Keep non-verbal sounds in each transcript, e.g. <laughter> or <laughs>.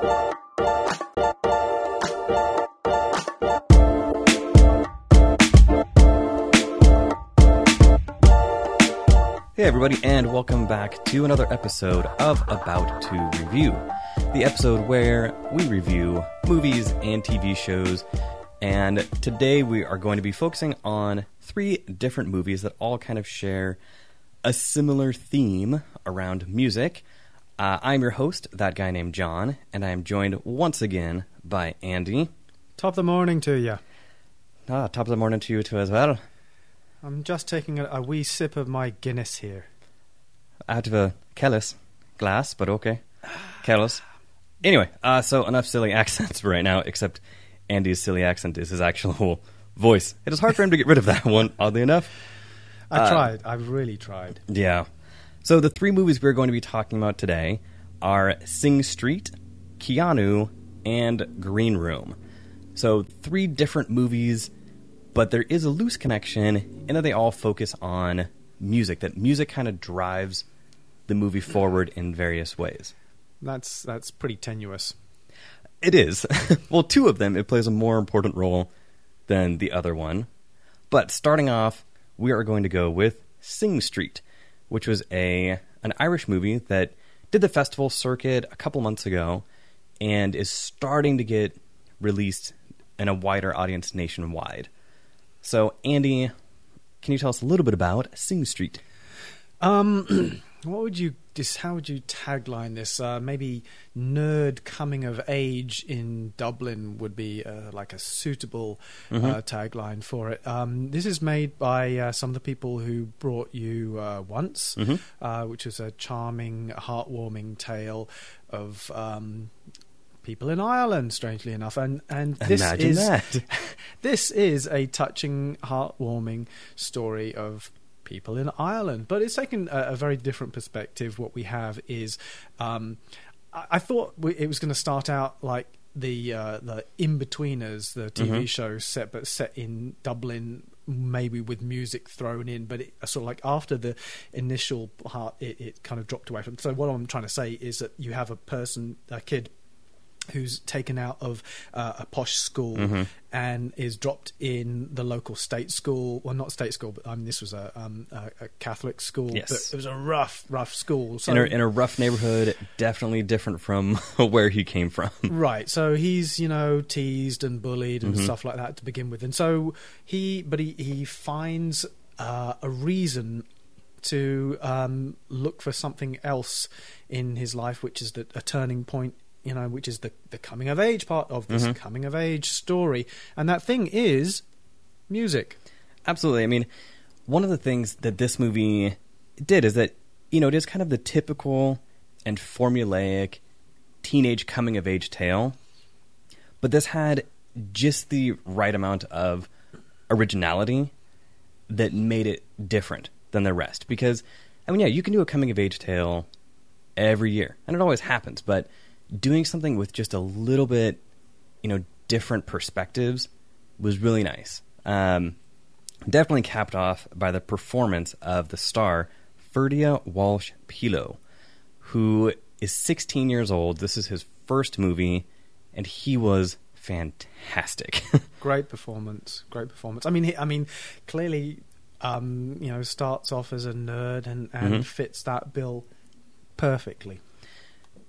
Hey, everybody, and welcome back to another episode of About to Review, the episode where we review movies and TV shows. And today we are going to be focusing on three different movies that all kind of share a similar theme around music. Uh, I'm your host, that guy named John, and I am joined once again by Andy. Top of the morning to you. Ah, top of the morning to you too as well. I'm just taking a, a wee sip of my Guinness here. out of a Kellis glass, but okay. Kellis. Anyway, uh, so enough silly <laughs> accents for right now, except Andy's silly accent is his actual <laughs> voice. It is hard for him to get rid of that <laughs> one, oddly enough. I Uh, tried. I really tried. Yeah. So the three movies we're going to be talking about today are Sing Street, Keanu, and Green Room. So three different movies, but there is a loose connection in that they all focus on music. That music kind of drives the movie forward in various ways. That's that's pretty tenuous. It is. <laughs> well, two of them, it plays a more important role than the other one. But starting off, we are going to go with Sing Street, which was a an Irish movie that did the festival circuit a couple months ago and is starting to get released in a wider audience nationwide. So, Andy, can you tell us a little bit about Sing Street? Um, <clears throat> what would you just? How would you tagline this? Uh, maybe nerd coming of age in Dublin would be uh, like a suitable uh, tagline for it. Um, this is made by uh, some of the people who brought you uh, once, Mhm. uh, which is a charming, heartwarming tale of. Um, People in Ireland, strangely enough, and and this Imagine is that. <laughs> this is a touching, heartwarming story of people in Ireland, but it's taken a, a very different perspective. What we have is, um, I, I thought we, it was going to start out like the uh, the Inbetweeners, the TV Mhm. show set, but set in Dublin. Maybe with music thrown in, but it, sort of like after the initial part, it, it kind of dropped away from. So what I'm trying to say is that you have a person, a kid, who's taken out of uh, a posh school Mhm. and is dropped in the local state school. Well, not state school, but I mean, this was a, um, a, a Catholic school. Yes. but it was a rough, rough school. So in, a, in a rough neighborhood, definitely different from <laughs> where he came from. Right, so he's you know teased and bullied and Mhm. stuff like that to begin with, and so he, but he he finds uh, a reason to um, look for something else in his life, which is the, a turning point. You know, which is the the coming of age part of this Mhm. coming of age story, and that thing is music. Absolutely. I mean, one of the things that this movie did is that, you know, it is kind of the typical and formulaic teenage coming of age tale, but this had just the right amount of originality that made it different than the rest. Because, I mean, yeah, you can do a coming of age tale every year, and it always happens, but doing something with just a little bit, you know, different perspectives was really nice. Um, definitely capped off by the performance of the star Ferdia Walsh Pilo, who is 16 years old. This is his first movie, and he was fantastic. <laughs> Great performance, great performance. I mean, he, I mean, clearly, um, you know, starts off as a nerd and and Mhm. fits that bill perfectly.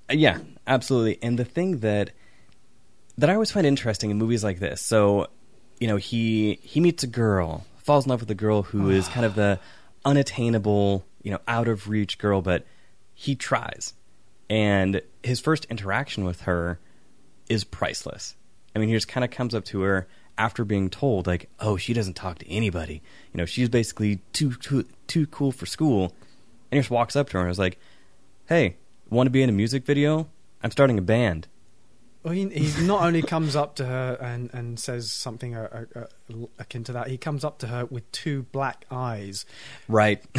Yeah, absolutely. And the thing that that I always find interesting in movies like this, so you know, he he meets a girl, falls in love with a girl who is kind of the unattainable, you know, out of reach girl, but he tries. And his first interaction with her is priceless. I mean, he just kind of comes up to her after being told, like, oh, she doesn't talk to anybody. You know, she's basically too too too cool for school. And he just walks up to her and is like, hey, want to be in a music video? I'm starting a band. Well, he, he not only comes up to her and, and says something uh, uh, uh, akin to that, he comes up to her with two black eyes. Right. <laughs>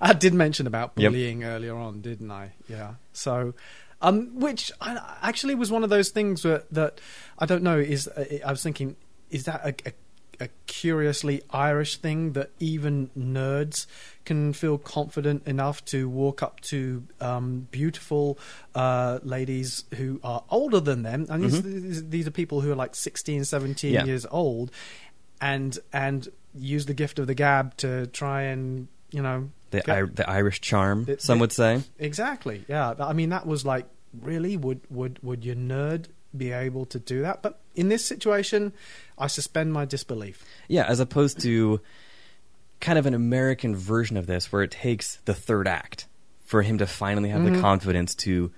I did mention about Yep. bullying earlier on, didn't I? Yeah. So, um, which I, actually was one of those things that, that I don't know. Is uh, I was thinking, is that a, a, a curiously Irish thing that even nerds can feel confident enough to walk up to um, beautiful uh, ladies who are older than them. And these, these, these are people who are like 16, 17 Yeah. years old, and and use the gift of the gab to try and you know The, I, the Irish charm, The- some the- would say. Exactly. Yeah. I mean, that was like, really, would would would your nerd be able to do that? But in this situation, I suspend my disbelief. Yeah, as opposed to kind of an American version of this where it takes the third act for him to finally have the Mhm. confidence to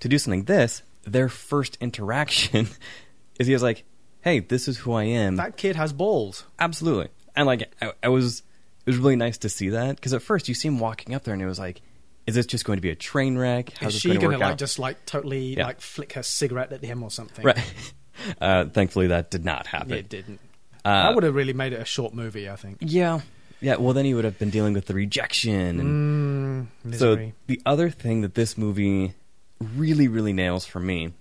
to do something. This, their first interaction <laughs> is he was like, "Hey, this is who I am." That kid has balls. Absolutely. And like I, I was it was really nice to see that because at first you see him walking up there and it was like is this just going to be a train wreck? How's Is she going to like out? just like totally Yeah. like flick her cigarette at him or something? right. <laughs> Uh, thankfully that did not happen. It didn't. Uh, that would have really made it a short movie, I think. Yeah. Yeah, well then he would have been dealing with the rejection and Mm, So the other thing that this movie really, really nails for me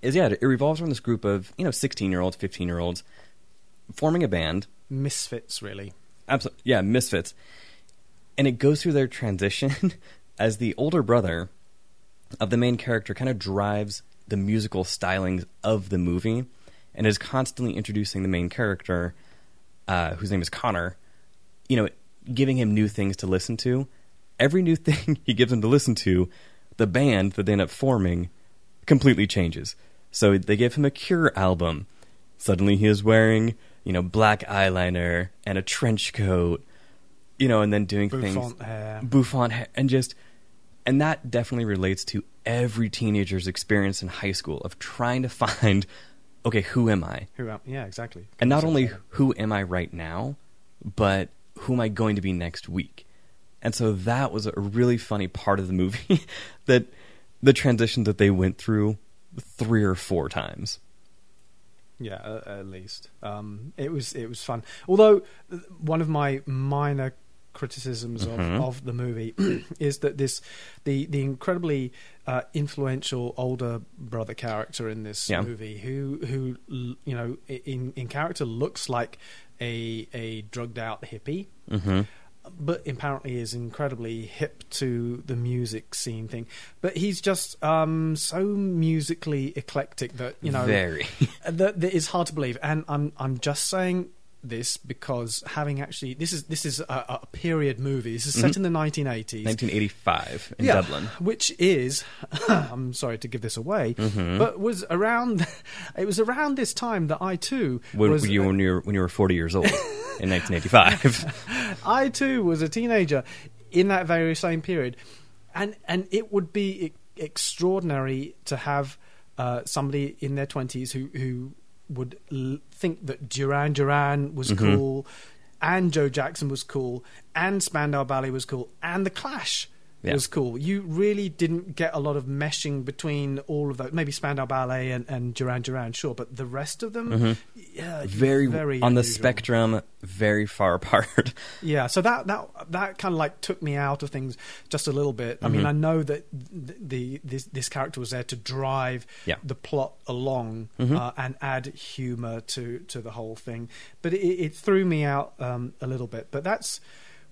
is yeah, it revolves around this group of you know sixteen year olds, fifteen year olds forming a band. Misfits, really. Absolutely, yeah, misfits, and it goes through their transition <laughs> as the older brother of the main character kind of drives the musical stylings of the movie and is constantly introducing the main character, uh, whose name is Connor, you know, giving him new things to listen to. Every new <laughs> thing he gives him to listen to, the band that they end up forming completely changes. So they give him a Cure album. Suddenly he is wearing, you know, black eyeliner and a trench coat, you know, and then doing things Bouffant hair. bouffant hair, and just and that definitely relates to every teenager's experience in high school of trying to find okay who am i Who? am- Yeah, exactly. and not only who am i right now but who am i going to be next week and so that was a really funny part of the movie <laughs> that the transition that they went through three or four times Yeah, at least um, it was it was fun. Although one of my minor criticisms of, of the movie <clears throat> is that this the the incredibly uh, influential older brother character in this Yeah. movie who who you know in in character looks like a a drugged out hippie mm-hmm. but apparently is incredibly hip to the music scene thing. But he's just um, so musically eclectic that you know very <laughs> that, that is hard to believe. And I'm I'm just saying this because having actually this is this is a, a period movie. This is set Mhm. in the 1980s. 1985 in yeah, dublin which is <laughs> I'm sorry to give this away, Mhm. but was around <laughs> it was around this time that I too when, was you, when, you were, when you were 40 years old in <laughs> 1985 I too was a teenager in that very same period, and and it would be extraordinary to have uh, somebody in their twenties who who would l- think that Duran Duran was Mhm. cool, and Joe Jackson was cool, and Spandau Ballet was cool, and the Clash. Yeah. Was cool. You really didn't get a lot of meshing between all of those. Maybe Spandau Ballet and, and Duran Duran, sure, but the rest of them, Mhm. yeah, very, very on the spectrum very far <laughs> apart Yeah, so that that that kind of like took me out of things just a little bit. I mean, Mhm. I know that the, the this this character was there to drive Yeah. the plot along Mhm. uh, and add humor to to the whole thing, but it, it threw me out um, a little bit. But that's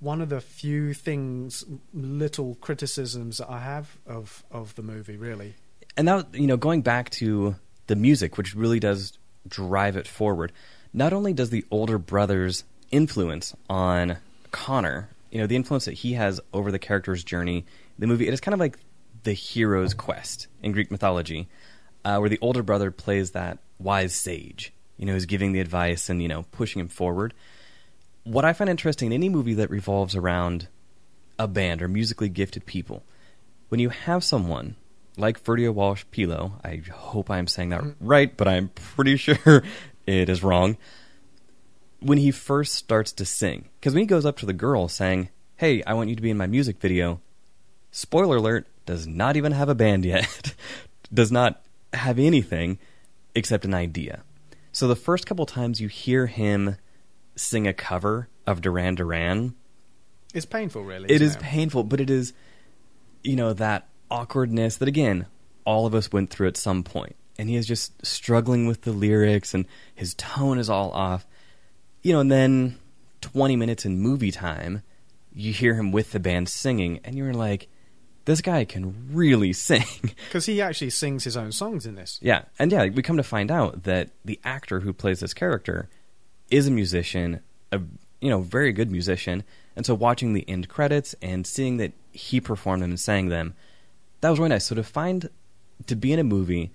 one of the few things, little criticisms that I have of of the movie. Really, and now you know going back to the music which really does drive it forward not only does the older brother's influence on connor you know the influence that he has over the character's journey the movie it is kind of like the hero's quest in greek mythology uh, where the older brother plays that wise sage you know who's giving the advice and you know pushing him forward what i find interesting in any movie that revolves around a band or musically gifted people when you have someone like Ferdia Walsh-Peelo, I hope I'm saying that mm-hmm. right, but I'm pretty <laughs> sure it is wrong. When he first starts to sing, because when he goes up to the girl saying, Hey, I want you to be in my music video, spoiler alert, does not even have a band yet, <laughs> does not have anything except an idea. So the first couple times you hear him sing a cover of Duran Duran, it's painful. Really, it is painful, but it is, you know, that awkwardness that again, all of us went through at some point. And he is just struggling with the lyrics and his tone is all off. you know, and then 20 minutes in movie time, you hear him with the band singing, and you're like, this guy can really <laughs> sing. Because he actually sings his own songs in this. yeah. And yeah, we come to find out that the actor who plays this character is a musician, a you know, very good musician. And so watching the end credits and seeing that he performed them and sang them, that was really nice. So to find to be in a movie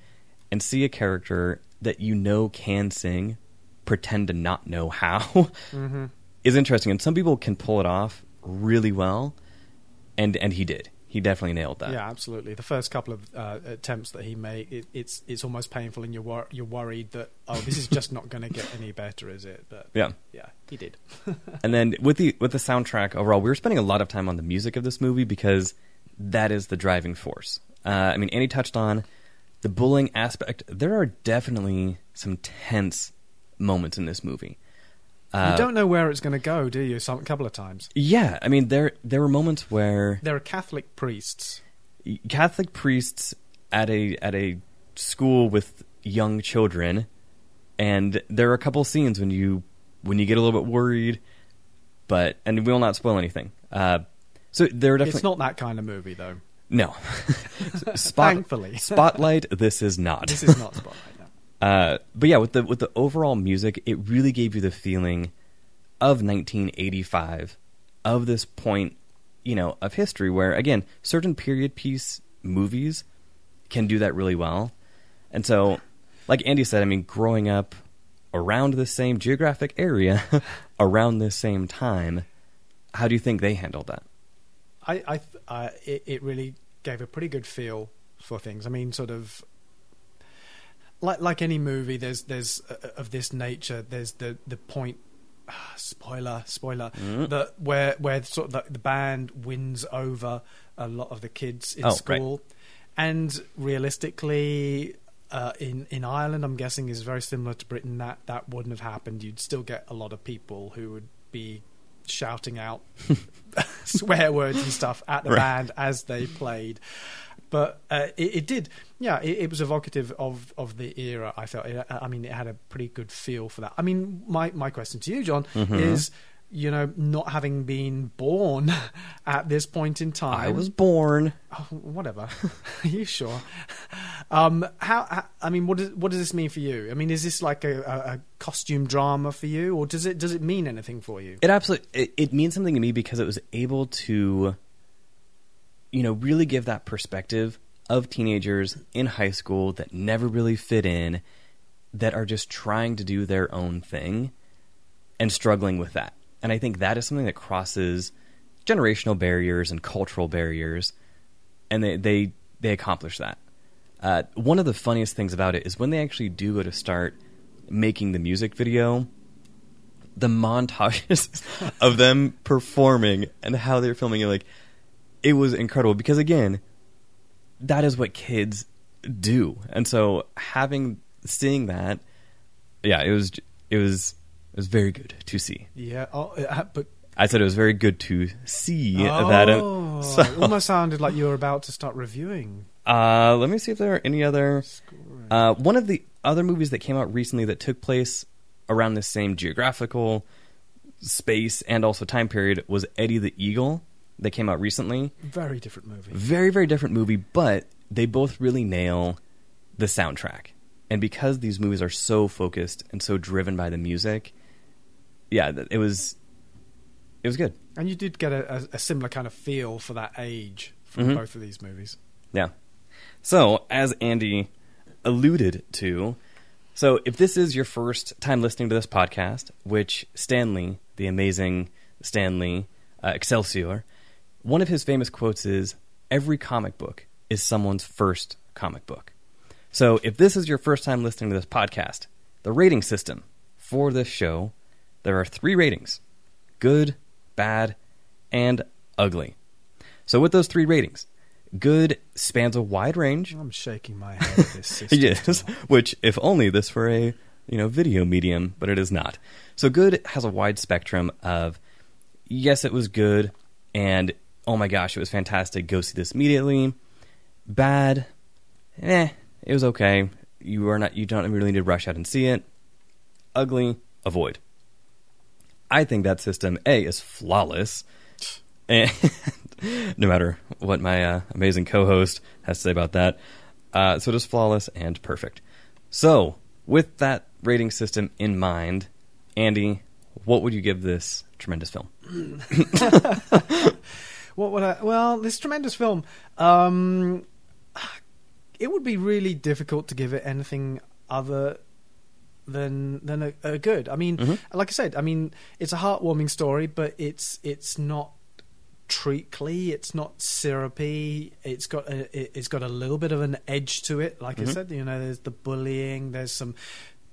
and see a character that you know can sing pretend to not know how <laughs> Mm-hmm. is interesting. And some people can pull it off really well, and and he did. He definitely nailed that. Yeah, absolutely. The first couple of uh, attempts that he made, it, it's it's almost painful, and you're wor- you're worried that oh, this is just not going to get any better, is it? But Yeah. yeah, he did. <laughs> And then with the with the soundtrack overall, we were spending a lot of time on the music of this movie because that is the driving force. Uh, I mean, Andy touched on the bullying aspect. There are definitely some tense moments in this movie. Uh, you don't know where it's going to go, do you? Some a couple of times. Yeah, I mean, there there were moments where There are Catholic priests. Catholic priests at a at a school with young children, and there are a couple scenes when you when you get a little bit worried, but and we will not spoil anything. Uh, so there are definitely It's not that kind of movie, though. no <laughs> <laughs> Spot, Thankfully. spotlight. This is not. This is not Spotlight. Uh, but yeah, with the with the overall music, it really gave you the feeling of 1985, of this point, you know, of history where again, certain period piece movies can do that really well. And so, like Andy said, I mean, growing up around the same geographic area, <laughs> around the same time, how do you think they handled that? I, I, uh, it, it really gave a pretty good feel for things. I mean, sort of like like any movie. There's there's uh, of this nature. There's the the point. ah, Spoiler, spoiler. Mm. That where where sort of the, the band wins over a lot of the kids in Oh, school, and realistically, uh, in in Ireland, I'm guessing is very similar to Britain. That that wouldn't have happened. You'd still get a lot of people who would be shouting out <laughs> <laughs> swear words and stuff at the Right. band as they played. But uh, it, it did, yeah. It, it was evocative of, of the era. I felt. It, I mean, it had a pretty good feel for that. I mean, my my question to you, John, Mhm. is you know not having been born <laughs> at this point in time. I was born. Oh, whatever. <laughs> Are you sure? Um, how, how? I mean, what does what does this mean for you? I mean, is this like a, a, a costume drama for you, or does it does it mean anything for you? It absolutely it, it means something to me because it was able to you know really give that perspective of teenagers in high school that never really fit in that are just trying to do their own thing and struggling with that. And I think that is something that crosses generational barriers and cultural barriers and they they, they accomplish that. Uh, one of the funniest things about it is when they actually do go to start making the music video, the montages <laughs> of them performing and how they're filming it, like it was incredible because again, that is what kids do, and so having seeing that, yeah, it was it was it was very good to see. Yeah. Oh, but I said it was very good to see oh, that. uh, so- it almost sounded like you were about to start reviewing. Uh, let me see if there are any other. Uh, one of the other movies that came out recently that took place around the same geographical space and also time period was Eddie the Eagle that came out recently. Very different movie. Very, very different movie, but they both really nail the soundtrack. And because these movies are so focused and so driven by the music, yeah, it was it was good. And you did get a, a, similar kind of feel for that age from Mhm. both of these movies. Yeah. So, as Andy alluded to, so if this is your first time listening to this podcast, which Stan Lee, the amazing Stan Lee uh, Excelsior, one of his famous quotes is Every comic book is someone's first comic book. So, if this is your first time listening to this podcast, the rating system for this show, there are three ratings good, bad, and ugly. So, with those three ratings, good spans a wide range. I'm shaking my head at this system. <laughs> Yes, which if only this were a you know video medium, but it is not. So good has a wide spectrum of yes, it was good, and oh my gosh, it was fantastic. Go see this immediately. Bad, eh, it was okay. You are not you don't really need to rush out and see it. Ugly, avoid. I think that system A is flawless, and <laughs> no matter what my uh, amazing co-host has to say about that, uh, so it is flawless and perfect. So, with that rating system in mind, Andy, what would you give this tremendous film? <laughs> <laughs> What would I? Well, this tremendous film. Um, it would be really difficult to give it anything other than than a, a good. I mean, Mhm. like I said, I mean, it's a heartwarming story, but it's it's not treacly. It's not syrupy. It's got a, it- it's got a little bit of an edge to it. Like I Mhm. said, you know, there's the bullying. There's some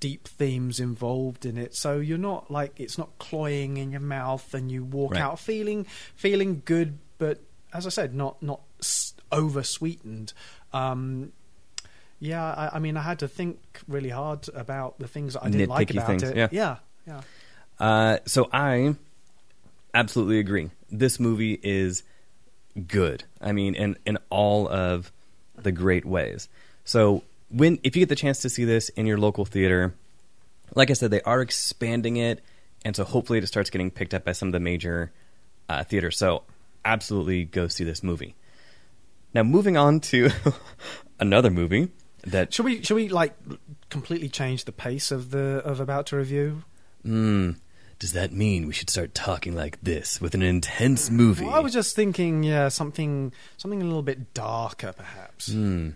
deep themes involved in it. So you're not like it's not cloying in your mouth, and you walk Right. out feeling feeling good. But as I said, not not over sweetened. Um, yeah, I, I mean, I had to think really hard about the things that I didn't like about things, it. yeah. yeah, yeah. Uh, so I absolutely agree. This movie is good. I mean, in in all of the great ways. So when if you get the chance to see this in your local theater, like I said, they are expanding it, and so hopefully it starts getting picked up by some of the major uh, theaters. So absolutely go see this movie. Now moving on to <laughs> another movie that Should we should we like completely change the pace of the of about to review? Hmm. Does that mean we should start talking like this with an intense movie? Well, I was just thinking, yeah, something something a little bit darker, perhaps. Hmm.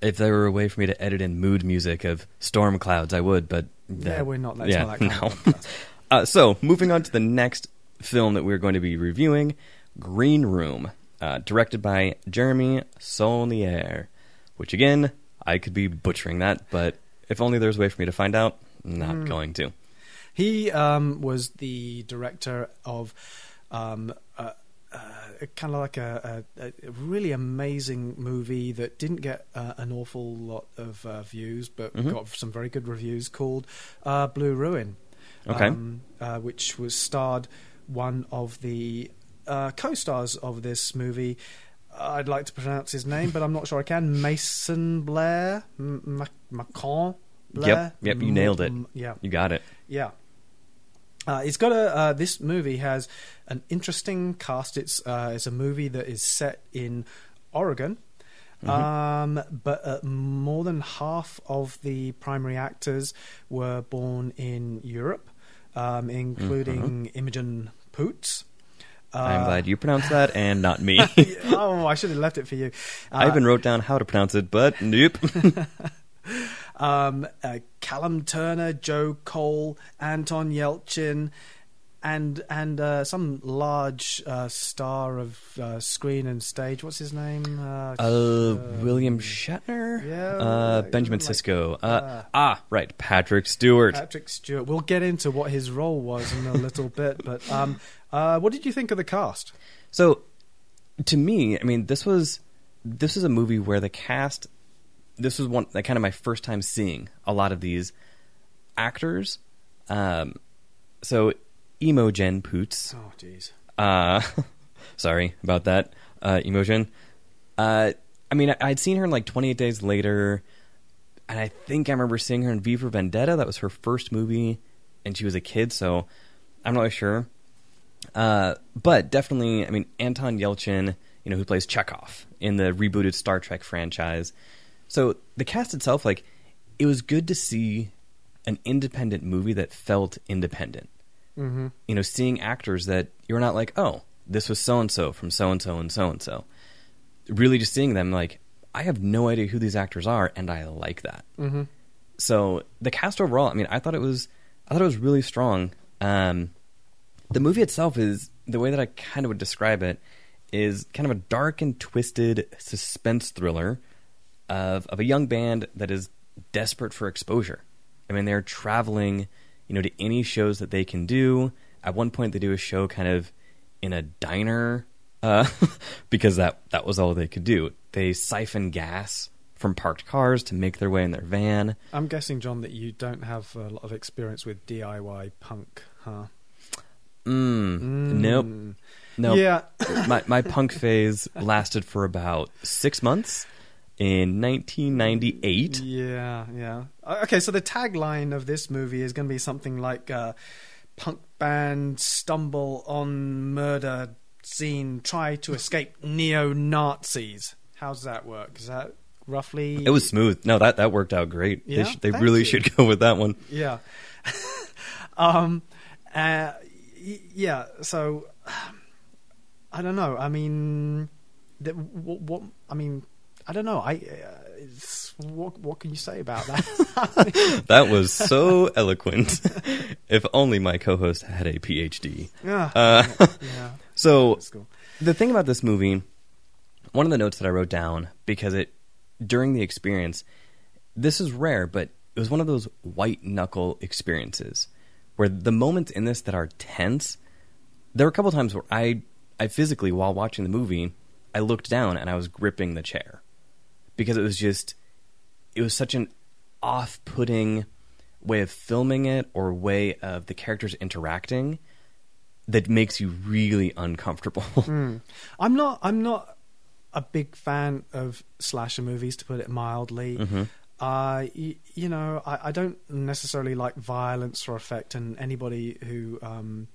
If there were a way for me to edit in mood music of storm clouds, I would. But Yeah, we're not. That's yeah, not that <laughs> no. Uh, so, moving on to the next film that we're going to be reviewing, Green Room, uh, directed by Jeremy Saulnier. Which again, I could be butchering that, but if only there's a way for me to find out, not Hmm. going to. He um, was the director of um, uh, uh, kind of like a, a, a really amazing movie that didn't get uh, an awful lot of uh, views, but Mhm. got some very good reviews. Called uh, Blue Ruin, Okay. um, uh, which was starred one of the uh, co-stars of this movie. I'd like to pronounce his name, but I'm not sure I can. Macon Blair, M- Macon. Blair? yep, yep, you nailed it. Yeah, You got it. yeah. Uh, it's got a. Uh, this movie has an interesting cast. It's uh, it's a movie that is set in Oregon, Mhm. um, but uh, more than half of the primary actors were born in Europe, um, including Imogen Poots. Mm-hmm. I'm Uh, glad you pronounced that and not me. <laughs> oh, I should have left it for you. I Uh, even wrote down how to pronounce it, but nope. <laughs> um, uh, Callum Turner, Joe Cole, Anton Yelchin, and and uh, some large uh, star of uh, screen and stage. What's his name? Uh, Uh, William Shatner? yeah, Uh, Benjamin like- Sisko. Uh, uh, ah, right. Patrick Stewart. Patrick Stewart. We'll get into what his role was in a little bit, but um, uh, what did you think of the cast? So, to me, I mean, this was this was a movie where the cast. This was one like, kind of my first time seeing a lot of these actors. Um, so, Imogen Poots. Oh, jeez. Uh, <laughs> sorry about that, uh, Emotion. Uh, I mean, I- I'd seen her in like 28 Days Later, and I think I remember seeing her in V for Vendetta. That was her first movie, and she was a kid, so I'm not really sure. Uh, but definitely, I mean, Anton Yelchin, you know, who plays Chekov in the rebooted Star Trek franchise. So the cast itself, like, it was good to see an independent movie that felt independent Mm-hmm. you know, seeing actors that you're not like, oh, this was so and so from so and so and so and so. Really, just seeing them like, I have no idea who these actors are, and I like that. Mm-hmm. So the cast overall, I mean, I thought it was, I thought it was really strong. Um, the movie itself is the way that I kind of would describe it is kind of a dark and twisted suspense thriller of of a young band that is desperate for exposure. I mean, they're traveling, you know, to any shows that they can do. At one point, they do a show kind of in a diner uh, <laughs> because that that was all they could do. They siphon gas from parked cars to make their way in their van. I'm guessing, John, that you don't have a lot of experience with DIY punk, huh? Mm, Nope. Mm. Nope. Yeah. <coughs> my my punk phase lasted for about six months in 1998. Yeah, yeah. Okay, so the tagline of this movie is going to be something like uh, punk band stumble on murder scene, try to escape neo Nazis. How's that work? Is that roughly? It was smooth. No, that that worked out great. Yeah? They, sh- they really you. should go with that one. Yeah. <laughs> um. Uh. Yeah. So. I don't know. I mean, the, what, what? I mean, I don't know. I. Uh, what What can you say about that? <laughs> That was so eloquent. if only my co-host had a PhD. yeah. Uh, yeah. <laughs> so the thing about this movie, one of the notes that I wrote down because it during the experience, this is rare, but it was one of those white knuckle experiences where the moments in this that are tense. There were a couple times where I, I physically while watching the movie, I looked down and I was gripping the chair because it was just, it was such an off-putting way of filming it or way of the characters interacting that makes you really uncomfortable. <laughs> Mm. I'm not. I'm not a big fan of slasher movies, to put it mildly. Mhm. Uh, y- you know, I, I don't necessarily like violence for effect, and anybody who um,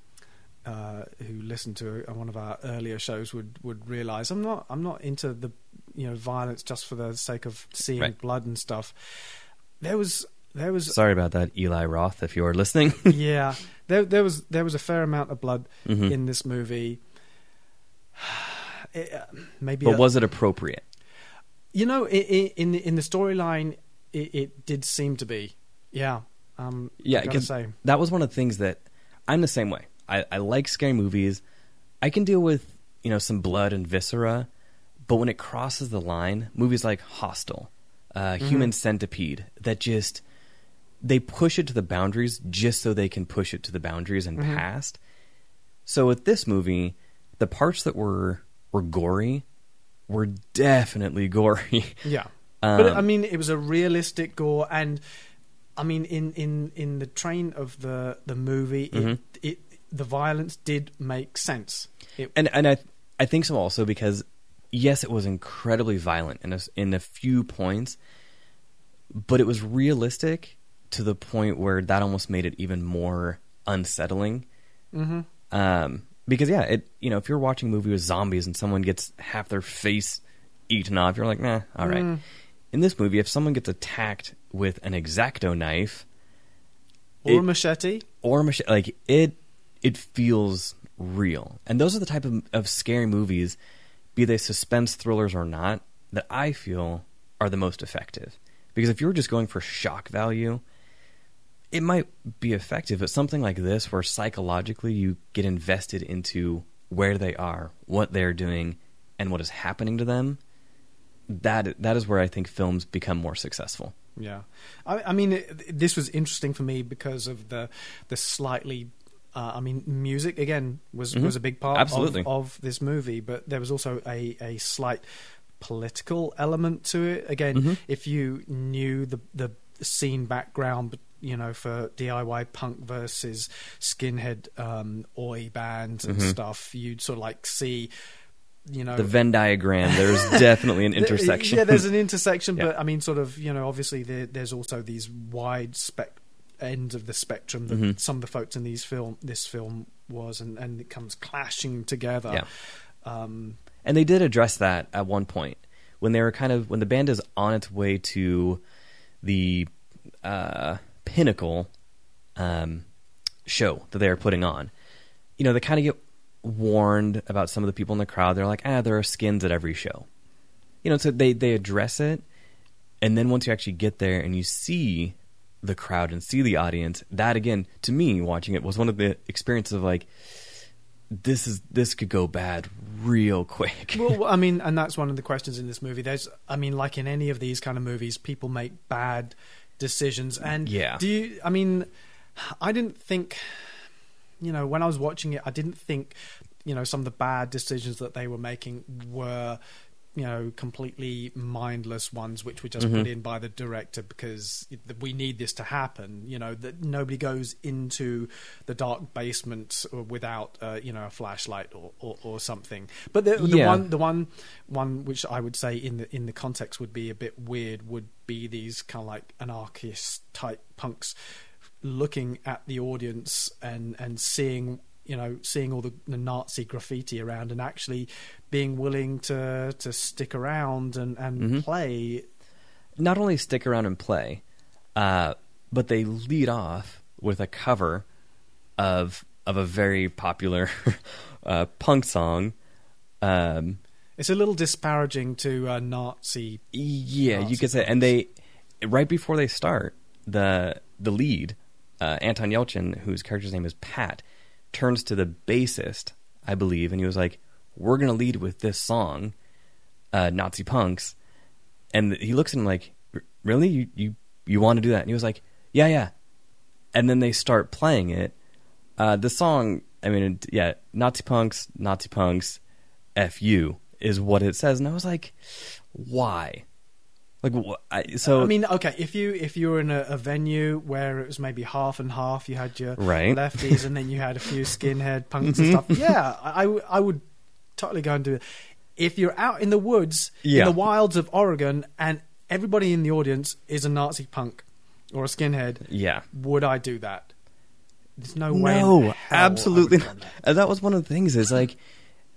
uh, who listened to one of our earlier shows would would realize I'm not. I'm not into the you know violence just for the sake of seeing Right. blood and stuff. There was there was Sorry about that, Eli Roth, if you're listening. <laughs> yeah there there was there was a fair amount of blood Mhm. in this movie. <sighs> It, uh, maybe but a- was it appropriate? you know i i in in the storyline it, it did seem to be yeah um Yeah, I gotta 'cause say That was one of the things that I'm the same way. I, I like scary movies. I can deal with, you know, some blood and viscera, but when it crosses the line, movies like Hostel, uh, Human Centipede, that just they push it to the boundaries just so they can push it to the boundaries and Mhm. past. So with this movie, the parts that were were gory were definitely <laughs> gory. yeah Um, but i mean it was a realistic gore and i mean in in in the train of the the movie it, it the violence did make sense it, and and I I think so also because yes, it was incredibly violent in a, in a few points, but it was realistic to the point where that almost made it even more unsettling. mhm. Um, because yeah, it you know if you're watching a movie with zombies and someone gets half their face eaten off, you're like, nah, all right. Mm. In this movie, if someone gets attacked with an exacto knife or It- machete or a machine, like it, it feels real. And those are the type of, of scary movies, be they suspense thrillers or not, that I feel are the most effective. Because if you're just going for shock value, it might be effective, but something like this, where psychologically you get invested into where they are, what they're doing, and what is happening to them, that that is where I think films become more successful. Yeah, I, I mean, it, this was interesting for me because of the the slightly. Uh, I mean, music again was Mhm. was a big part Absolutely. Of, of this movie, but there was also a a slight political element to it. Again, Mhm. if you knew the the scene background, you know, for DIY punk versus skinhead um, oi bands and Mhm. stuff, you'd sort of like see. You know, The Venn diagram, there's <laughs> definitely an intersection. Yeah, there's an intersection, <laughs> Yeah. but I mean, sort of, you know, obviously there, there's also these wide spec ends of the spectrum that Mhm. some of the folks in these film, this film was, and, and it comes clashing together. Yeah. Um, And they did address that at one point when they were kind of when the band is on its way to the uh, pinnacle um, show that they are putting on. You know, they kind of get warned about some of the people in the crowd. They're like, ah, there are skins at every show. You know, so they they address it, and then once you actually get there and you see the crowd and see the audience, that again, to me, watching it was one of the experiences of like, this is this could go bad real <laughs> quick. well, I mean, and that's one of the questions in this movie. There's, I mean, like in any of these kind of movies, people make bad decisions, and Yeah. do you? I mean, I didn't think, you know, when I was watching it, I didn't think, you know, some of the bad decisions that they were making were. You know, completely mindless ones, which were just put Mhm. in by the director because we need this to happen. You know, that nobody goes into the dark basement without, uh, you know, a flashlight or, or, or something. But the, the Yeah. one the one one which I would say in the in the context would be a bit weird would be these kind of like anarchist type punks looking at the audience and and seeing you know seeing all the, the Nazi graffiti around and actually being willing to to stick around and and Mhm. play. not only stick around and play, uh, but they lead off with a cover of of a very popular <laughs> uh, punk song. Um, It's a little disparaging to uh, Nazi. yeah, you Nazi could say, and they right before they start the the lead, uh, Anton Yelchin, whose character's name is Pat, turns to the bassist, I believe, and he was like, "We're gonna lead with this song, uh, Nazi punks," and he looks at him like, "Really? You you you want to do that?" And he was like, "Yeah, yeah." And then they start playing it. Uh, the song, I mean, yeah, Nazi punks, Nazi punks, F you is what it says, and I was like, why? Like, I, so I mean, okay, if you if you were in a, a venue where it was maybe half and half, you had your Right. lefties and then you had a few <laughs> skinhead punks and mm-hmm. stuff. Yeah, I, I would totally go and do it. If you're out in the woods, Yeah. in the wilds of Oregon, and everybody in the audience is a Nazi punk or a skinhead, yeah, would I do that? There's no way. no, hell I would absolutely. Not. that. And that was one of the things. Is like,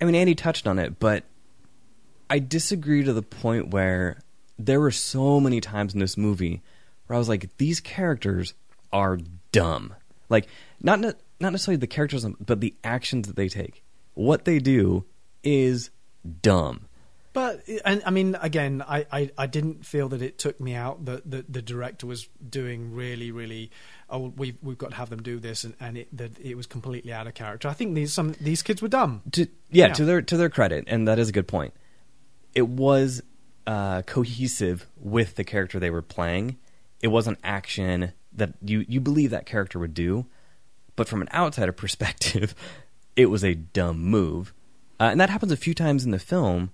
I mean, Andy touched on it, but I disagree to the point where there were so many times in this movie where I was like, these characters are dumb. Like, not ne- not necessarily the characters, but the actions that they take. What they do is dumb. But and I mean, again, I, I, I didn't feel that it took me out. That the, the director was doing really, really. Oh, we've we've got to have them do this, and, and it that it was completely out of character. I think these some these kids were dumb. to yeah, Yeah. to their to their credit, and that is a good point. It was uh, cohesive with the character they were playing. It wasn't action that you you believe that character would do, but from an outsider <laughs> perspective, it was a dumb move, uh, and that happens a few times in the film,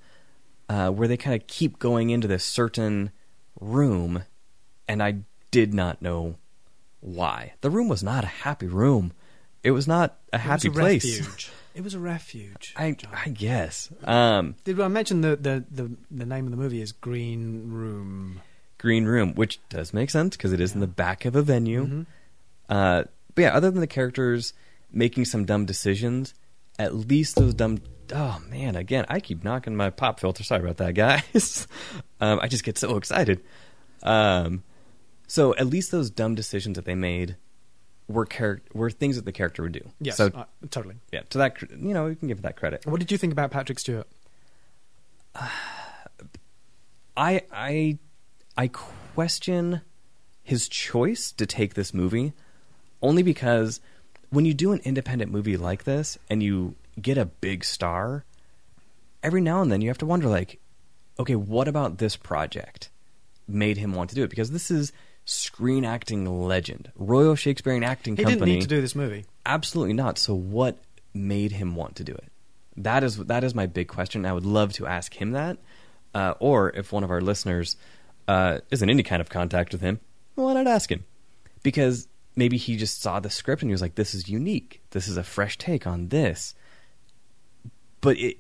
uh, where they kind of keep going into this certain room, and I did not know why. The room was not a happy room. It was not a happy it was a place. Refuge. <laughs> It was a refuge. I I guess. Um, Did I mention the, the, the, the name of the movie is Green Room? green room, which does make sense because it is in the back of a venue. Mhm. Uh, but yeah, other than the characters making some dumb decisions, at least those dumb. Oh man, again, I keep knocking my pop filter. Sorry about that, <laughs> guys. um, I just get so excited. Um, so at least those dumb decisions that they made were char- were things that the character would do. Yes, So uh, totally. yeah, to that you know, you can give that credit. What did you think about Patrick Stewart? <sighs> I I I question his choice to take this movie only because when you do an independent movie like this and you get a big star, every now and then you have to wonder like, okay, what about this project made him want to do it? Because this is screen acting legend, Royal Shakespearean Acting He Company. didn't need to do this movie. Absolutely not. So what made him want to do it? That is that is my big question. I would love to ask him that, uh, or if one of our listeners uh, is in any kind of contact with him, why not ask him? Because maybe he just saw the script and he was like, "This is unique. This is a fresh take on this." But it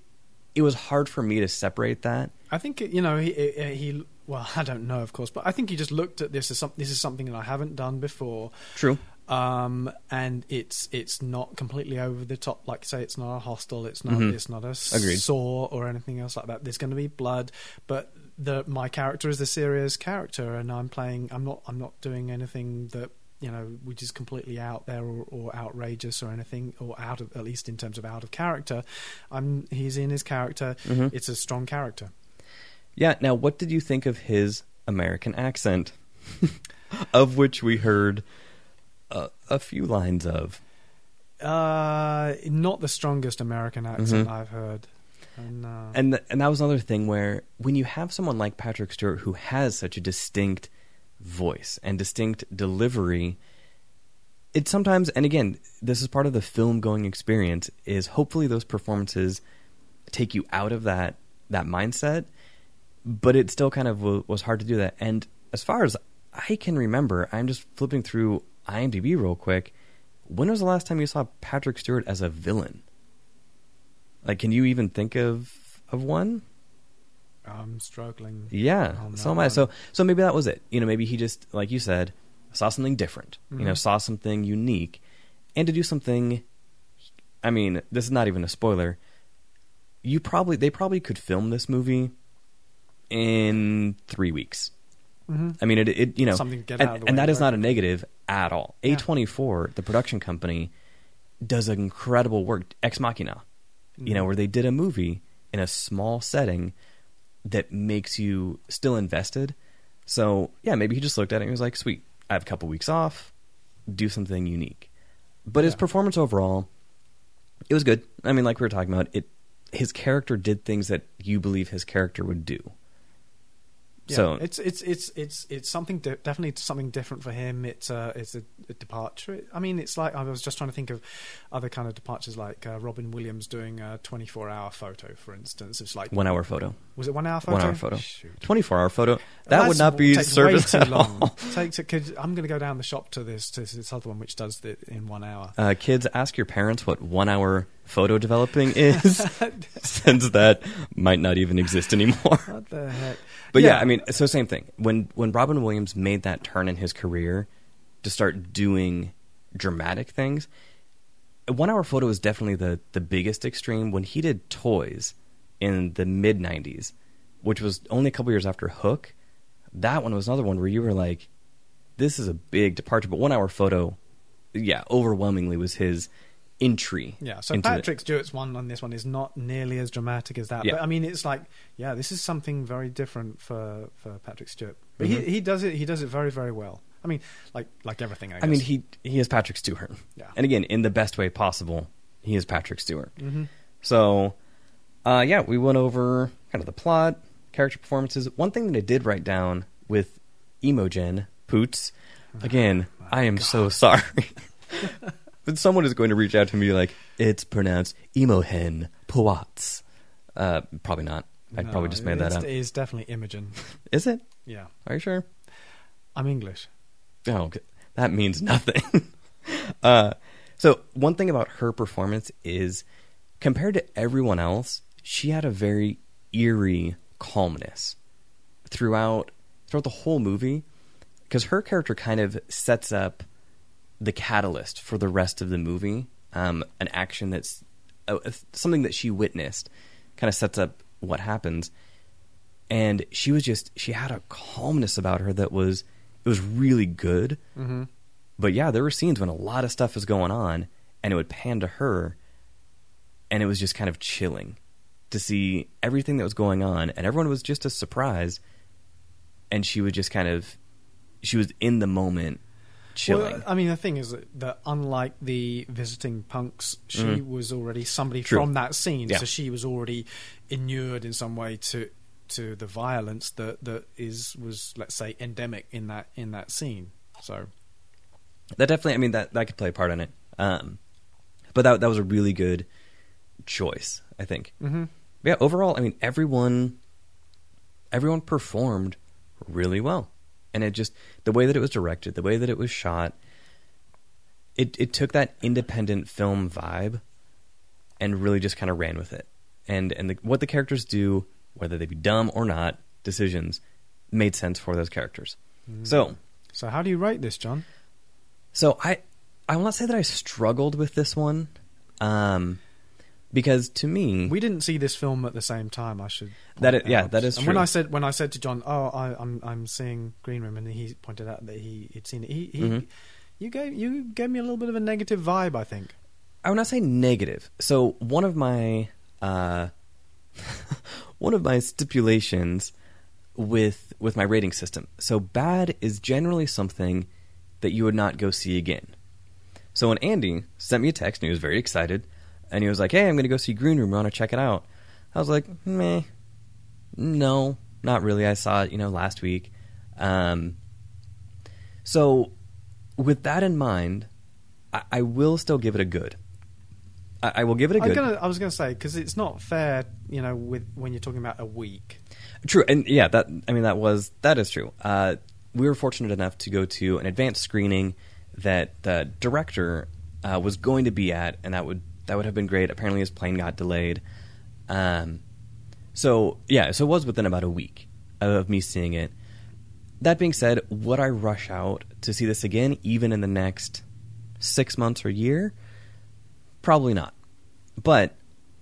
it was hard for me to separate that. I think you know he he. Well, <laughs> I don't know, of course, but I think he just looked at this as something. this is something that I haven't done before, True. um, and it's it's not completely over the top. Like say, it's not a hostel, it's not Mhm. it's not a Agreed. saw or anything else like that. There's going to be blood, but the my character is the serious character, and I'm playing. I'm not I'm not doing anything that you know which is completely out there or, or outrageous or anything or out of at least in terms of out of character. I'm he's in his character. Mhm. It's a strong character. Yeah. Now, what did you think of his American accent, <laughs> of which we heard a, a few lines of? Uh, not the strongest American accent Mhm. I've heard. And, uh, And th- and that was another thing where when you have someone like Patrick Stewart who has such a distinct voice and distinct delivery, it sometimes and again this is part of the film going experience is hopefully those performances take you out of that that mindset, but it still kind of w- was hard to do that. And as far as I can remember, I'm just flipping through IMDb real quick. When was the last time you saw Patrick Stewart as a villain? Like, can you even think of of one? I'm struggling. Yeah, so am I. one. So, so maybe that was it. You know, maybe he just, like you said, saw something different, you know, Mhm. saw something unique, and to do something. I mean, this is not even a spoiler. You probably they probably could film this movie in three weeks. Mhm. I mean, it, it you know, Something to get and, out of the and way that is not a negative at all. A twenty four, the production company, does incredible work. Ex Machina, you know, Mhm. where they did a movie in a small setting that makes you still invested. So yeah, maybe he just looked at it and was like, "Sweet, I have a couple weeks off, do something unique." But his performance overall, it was good. I mean, like we were talking about, it his character did things that you believe his character would do. Yeah, so it's it's it's it's it's something di- definitely something different for him. It's uh it's a, a departure. I mean, it's like I was just trying to think of other kind of departures, like uh, Robin Williams doing a twenty-four hour photo, for instance. It's like one hour photo. was it one hour photo? One hour photo. 24 hour photo. That That's- would not be takes service at long. <laughs> all. Takes it, cause I'm going to go down the shop to this to this other one which does it in one hour. Uh, kids, ask your parents what one hour photo developing <laughs> is, <laughs> since that might not even exist anymore. <laughs> what the heck? But yeah. I mean, so same thing. When when Robin Williams made that turn in his career to start doing dramatic things, one hour photo is definitely the the biggest extreme. When he did Toys in the mid '90s, which was only a couple years after Hook, that one was another one where you were like, "This is a big departure." But one hour photo, yeah, overwhelmingly was his entry. Yeah, so into it. Patrick Stewart's one on this one is not nearly as dramatic as that. Yeah. But I mean, it's like, yeah, this is something very different for, for Patrick Stewart. But Mhm. he he does it he does it very very well. I mean, like like everything. I, guess. I mean, he he is Patrick Stewart, Yeah. and again, in the best way possible, he is Patrick Stewart. hmm So, uh, yeah, we went over kind of the plot, character performances. One thing that I did write down with Emogen Poots, again, Oh I am so sorry. <laughs> <laughs> but someone is going to reach out to me like, it's pronounced Emohen Puats. Uh, probably not. I probably just made that up. It is definitely Imogen. <laughs> Is it? Yeah, Are you sure? I'm English. Oh, okay. that means nothing. <laughs> uh, so one thing about her performance is, compared to everyone else, she had a very eerie calmness throughout throughout the whole movie, because her character kind of sets up the catalyst for the rest of the movie. Um, an action that's uh, something that she witnessed, kind of sets up what happens. And she was just she had a calmness about her that was it was really good. Mm-hmm. But yeah, there were scenes when a lot of stuff was going on, and it would pan to her, and it was just kind of chilling to see everything that was going on, and everyone was just as surprised, and she would just kind of, she was in the moment, chilling. Well, I mean, the thing is that, that unlike the visiting punks, she Mhm. was already somebody True. from that scene, Yeah. so she was already inured in some way to to the violence that that is was let's say endemic in that in that scene. So that definitely, I mean, that that could play a part in it. Um, but that that was a really good choice, I think. mm-hmm. Yeah, overall, I mean, everyone, everyone performed really well, and it just the way that it was directed, the way that it was shot, it it took that independent film vibe, and really just kind of ran with it, and and the, what the characters do, whether they be dumb or not, decisions made sense for those characters. So, so how do you write this, John? so I I will not say that I struggled with this one, um, because to me We didn't see this film at the same time. I should That is- yeah, that is And when. I said when I said to John, "Oh, I, I'm I'm seeing Green Room," and he pointed out that he had seen it. He, he Mhm. you gave you gave me a little bit of a negative vibe. I think. I would not say negative. So one of my uh, <laughs> one of my stipulations with with my rating system. So bad is generally something that you would not go see again. So when Andy sent me a text and he was very excited, and he was like, "Hey, I'm going to go see Green Room. Want to check it out." I was like, "Meh, no, not really. I saw it, you know, last week." Um, so with that in mind, I, I will still give it a good. I, I will give it a good. gonna, I was going to say because it's not fair, you know, with when you're talking about a week. True, and yeah, that I mean that was that is true. Uh, we were fortunate enough to go to an advanced screening that the director uh, was going to be at, and that would that would have been great. Apparently, his plane got delayed. Um, so yeah, so it was within about a week of me seeing it. that being said, would I rush out to see this again, even in the next six months or year? Probably not. But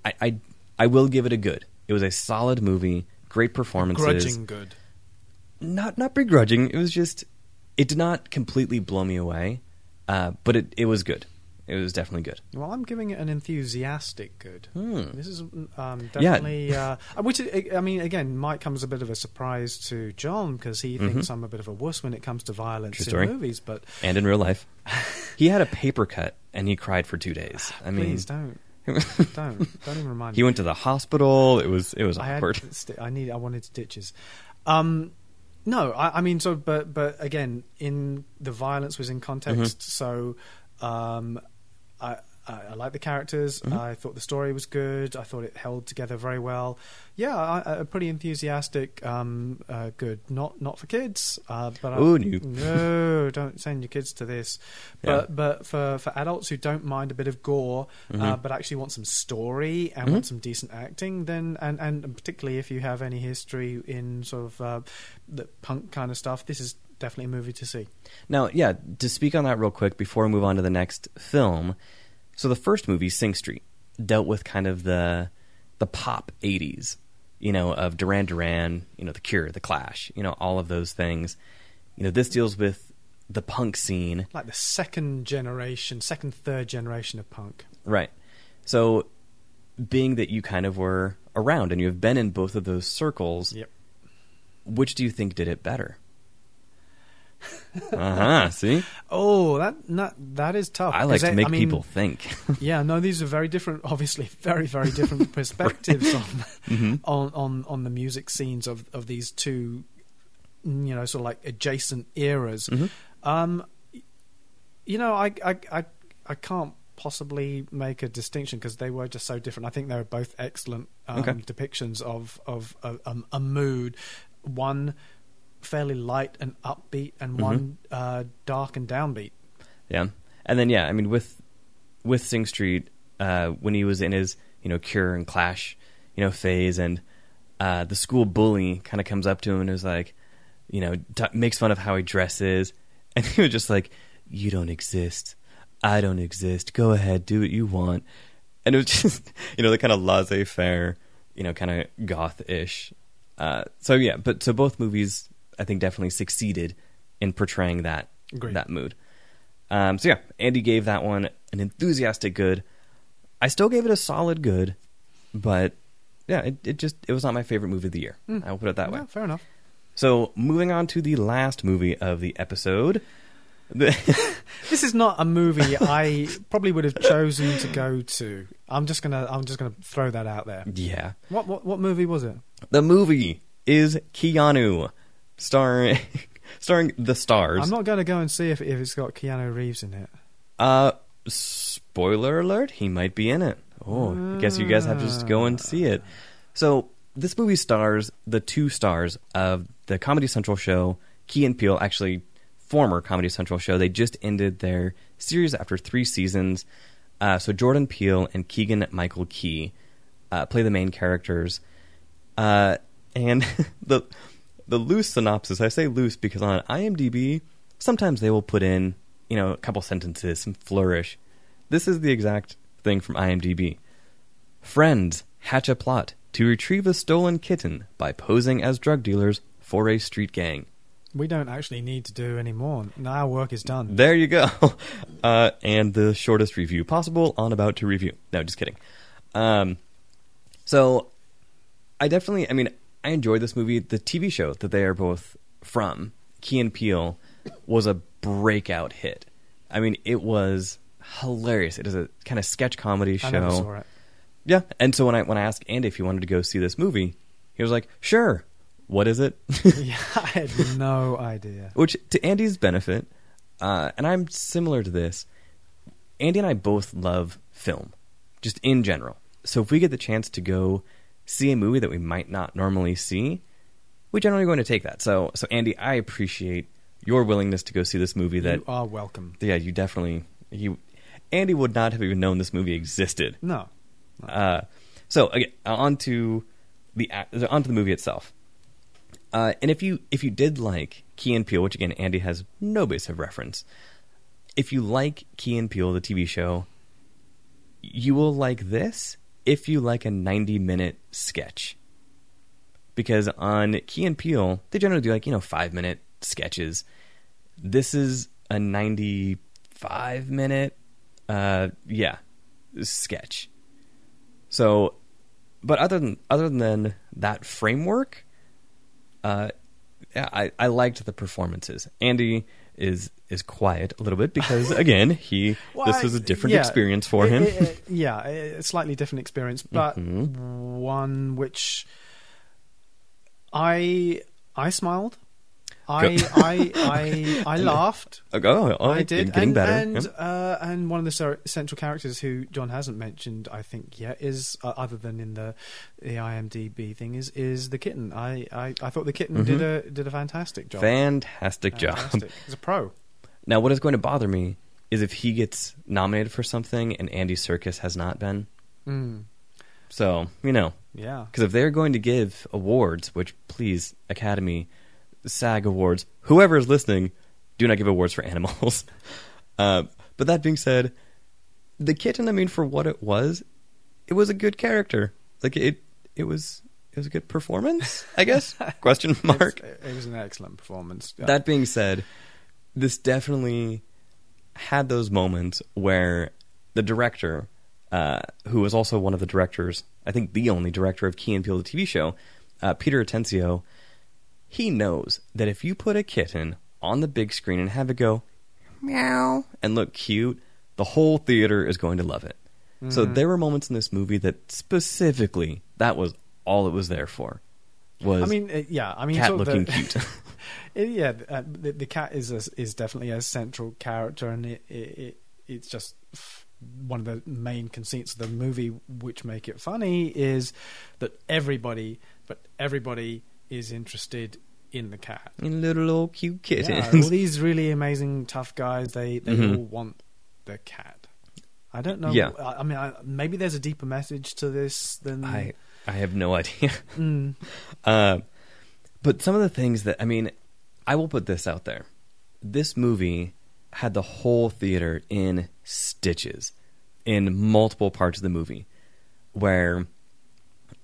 I, I, I will give it a good. It was a solid movie, great performances. Grudging good. Not not begrudging. It was just it did not completely blow me away, uh, but it it was good. It was definitely good. Well, I'm giving it an enthusiastic good. Hmm. This is um, definitely, uh, which I mean, again, might come as a bit of a surprise to John because he thinks I'm a bit of a wuss when it comes to violence Mm-hmm. True in story. movies. But And in real life, <laughs> he had a paper cut and he cried for two days. I mean, please don't, <laughs> don't, don't even remind he me. went to the hospital. It was it was I awkward. sti- I need, I wanted stitches. Um, no, I, I mean, so, but, but again, in the violence was in context, Mm-hmm. so, um, I, I, I like the characters. Mm-hmm. I thought the story was good. I thought it held together very well. Yeah, I, a pretty enthusiastic. Um, uh, good. Not not for kids. Uh, but I- Oh, no. <laughs> no, don't send your kids to this. Yeah. But but for for adults who don't mind a bit of gore, uh, Mhm. but actually want some story and Mhm. want some decent acting, then and and particularly if you have any history in sort of uh, the punk kind of stuff, this is definitely a movie to see. Now, yeah, to speak on that real quick before we move on to the next film. So the first movie, Sing Street, dealt with kind of the the pop '80s, you know, of Duran Duran, you know, The Cure, The Clash, you know, all of those things. You know, this deals with the punk scene, Like the second generation, second third generation of punk. right? So, being that you kind of were around and you have been in both of those circles, Yep. which do you think did it better? Uh huh. See, Oh, that not, that is tough. I like to make I mean, people think. <laughs> Yeah, no, these are very different. Obviously, very very different <laughs> perspectives on, Mhm. <laughs> on on on the music scenes of of these two, you know, sort of like adjacent eras. Mhm. Um, you know, I I I, I can't possibly make a distinction because they were just so different. I think they were both excellent um, Okay. depictions of of a, um, a mood. One fairly light and upbeat, and Mhm. one uh, dark and downbeat. Yeah, and then yeah, I mean with with Sing Street uh, when he was in his you know Cure and Clash you know phase, and uh, the school bully kind of comes up to him and is like, you know, t- makes fun of how he dresses, <laughs> and he was just like, "You don't exist, I don't exist. Go ahead, do what you want," and it was <laughs> just you know the kind of laissez faire, you know, kind of goth ish. Uh, so yeah, but so both movies I think definitely succeeded in portraying that Agreed. that mood. Um, so yeah, Andy gave that one an enthusiastic good. I still gave it a solid good, but yeah, it, it just it was not my favorite movie of the year. Hmm. I'll put it that way. Fair enough. So moving on to the last movie of the episode. <laughs> This is not a movie <laughs> I probably would have chosen to go to. I'm just gonna I'm just gonna throw that out there. yeah, What what what movie was it? the movie is Keanu, starring <laughs> starring the stars. I'm not going to go and see if if it's got Keanu Reeves in it. Uh, spoiler alert, he might be in it. Oh, I guess you guys have to just go and see it. So, this movie stars the two stars of the Comedy Central show, Key and Peele, actually, former Comedy Central show. They just ended their series after three seasons. Uh, so, Jordan Peele and Keegan Michael Key uh, play the main characters. Uh, and <laughs> the the loose synopsis, I say loose because on IMDb, sometimes they will put in, you know, a couple sentences, some flourish. This is the exact thing from IMDb. Friends hatch a plot to retrieve a stolen kitten by posing as drug dealers for a street gang. We don't actually need to do any more. Now our work is done. There you go. <laughs> Uh, and the shortest review possible on About to Review. No, just kidding. Um, so, I definitely, I mean, I enjoyed this movie. The TV show that they are both from, Key and Peele, was a breakout hit. I mean, it was hilarious. It is a kind of sketch comedy show. I never saw it. Yeah, and so when I when I asked Andy if he wanted to go see this movie, he was like, "Sure." What is it? <laughs> <laughs> yeah, I had no idea. Which, to Andy's benefit, uh, and I'm similar to this. Andy and I both love film, just in general. So if we get the chance to go see a movie that we might not normally see, we generally going to take that. So, so Andy, I appreciate your willingness to go see this movie. That you are welcome. yeah, you definitely you. Andy would not have even known this movie existed. No. Uh, so again, on to the onto the movie itself. Uh, and if you if you did like Key and Peele, which again Andy has no base of reference, if you like Key and Peele, the TV show, you will like this if you like a 90 minute sketch. Because on Key and Peele, they generally do like, you know, five minute sketches. This is a 95 minute, uh, yeah, sketch. So, but other than, other than that framework, uh, yeah, I, I liked the performances. Andy is is quiet a little bit because again he <laughs> Well, this was a different yeah, experience for it- him. it- it- yeah, a slightly different experience, <laughs> but Mhm. one which I I smiled. I I I <laughs> I laughed. oh, oh, oh, I did, getting and, better. and Yep. uh, and one of the ser- central characters who John hasn't mentioned, I think, yet is uh, other than in the the IMDb thing is is the kitten. I I, I thought the kitten did a did a fantastic job. Fantastic job. He's a pro. Now, what is going to bother me is if he gets nominated for something and Andy Serkis has not been. Mm, So you know, yeah. because if they're going to give awards, which please Academy, SAG awards, whoever is listening, do not give awards for <laughs> animals. uh, but that being said, the kitten, I mean, for what it was, it was a good character. Like it, it was, it was a good performance. I guess. <laughs> Question mark. It's- It was an excellent performance. Yeah. That being said, this definitely had those moments where the director, uh, who was also one of the directors, I think the only director of Key and Peele, the TV show, uh, Peter Atencio, he knows that if you put a kitten on the big screen and have it go meow and look cute, the whole theater is going to love it. So Mhm. there were moments in this movie that specifically that was all it was there for. Was I mean, uh, yeah. I mean, cat of looking the, <laughs> cute. yeah, uh, the, the cat is a, is definitely a central character, and it, it, it it's just f- one of the main conceits of the movie, which make it funny, is that everybody, but everybody is interested in the cat. In little old cute Yeah, kittens. all these really amazing tough guys, they they Mhm. all want the cat. I don't know. Yeah. I, I mean, I, maybe there's a deeper message to this than. I I have no idea. <laughs> Mm, Uh, but some of the things that I mean, I will put this out there. This movie had the whole theater in stitches in multiple parts of the movie, where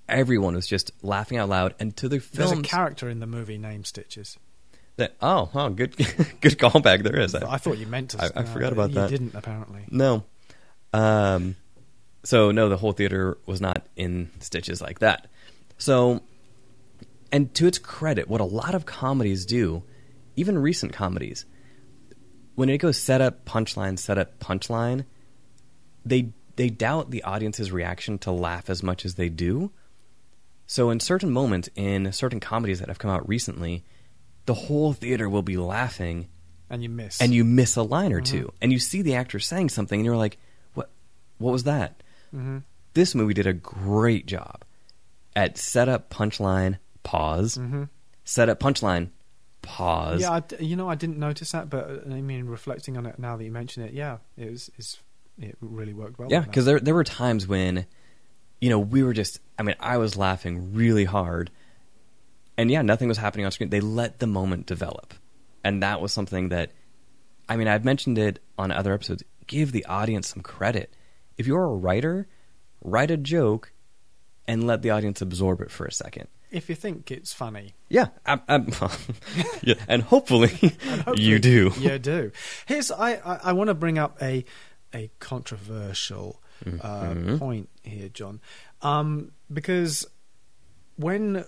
everyone was just laughing out loud, and to the there's a character in the movie named Stitches. that oh oh good <laughs> good callback there is. I thought you meant to. I- I uh, forgot about you that. didn't apparently. No. Um so no, the whole theater was not in stitches like that. So and to its credit, what a lot of comedies do, even recent comedies, when it goes set up punchline, set up punchline, they they doubt the audience's reaction to laugh as much as they do. So in certain moments in certain comedies that have come out recently, the whole theater will be laughing And you miss. and you miss a line or Mhm. two, and you see the actor saying something, and you're like, "What? What was that?" hmm This movie did a great job at setup, punchline, pause, hmm setup, punchline, pause. Yeah, I you know, I didn't notice that, but uh, I mean, reflecting on it now that you mention it, yeah, it was. It really worked well? yeah, because there there were times when, you know, we were just. I mean, I was laughing really hard, and yeah, nothing was happening on screen. They let the moment develop, and that was something that, I mean, I've mentioned it on other episodes. Give the audience some credit. If you're a writer, write a joke, and let the audience absorb it for a second. if you think it's funny, Yeah, I'm, I'm, <laughs> yeah, and hopefully, <laughs> and hopefully you do. you do. Here's I I, I want to bring up a a controversial uh, Mhm. point here, John, um, because when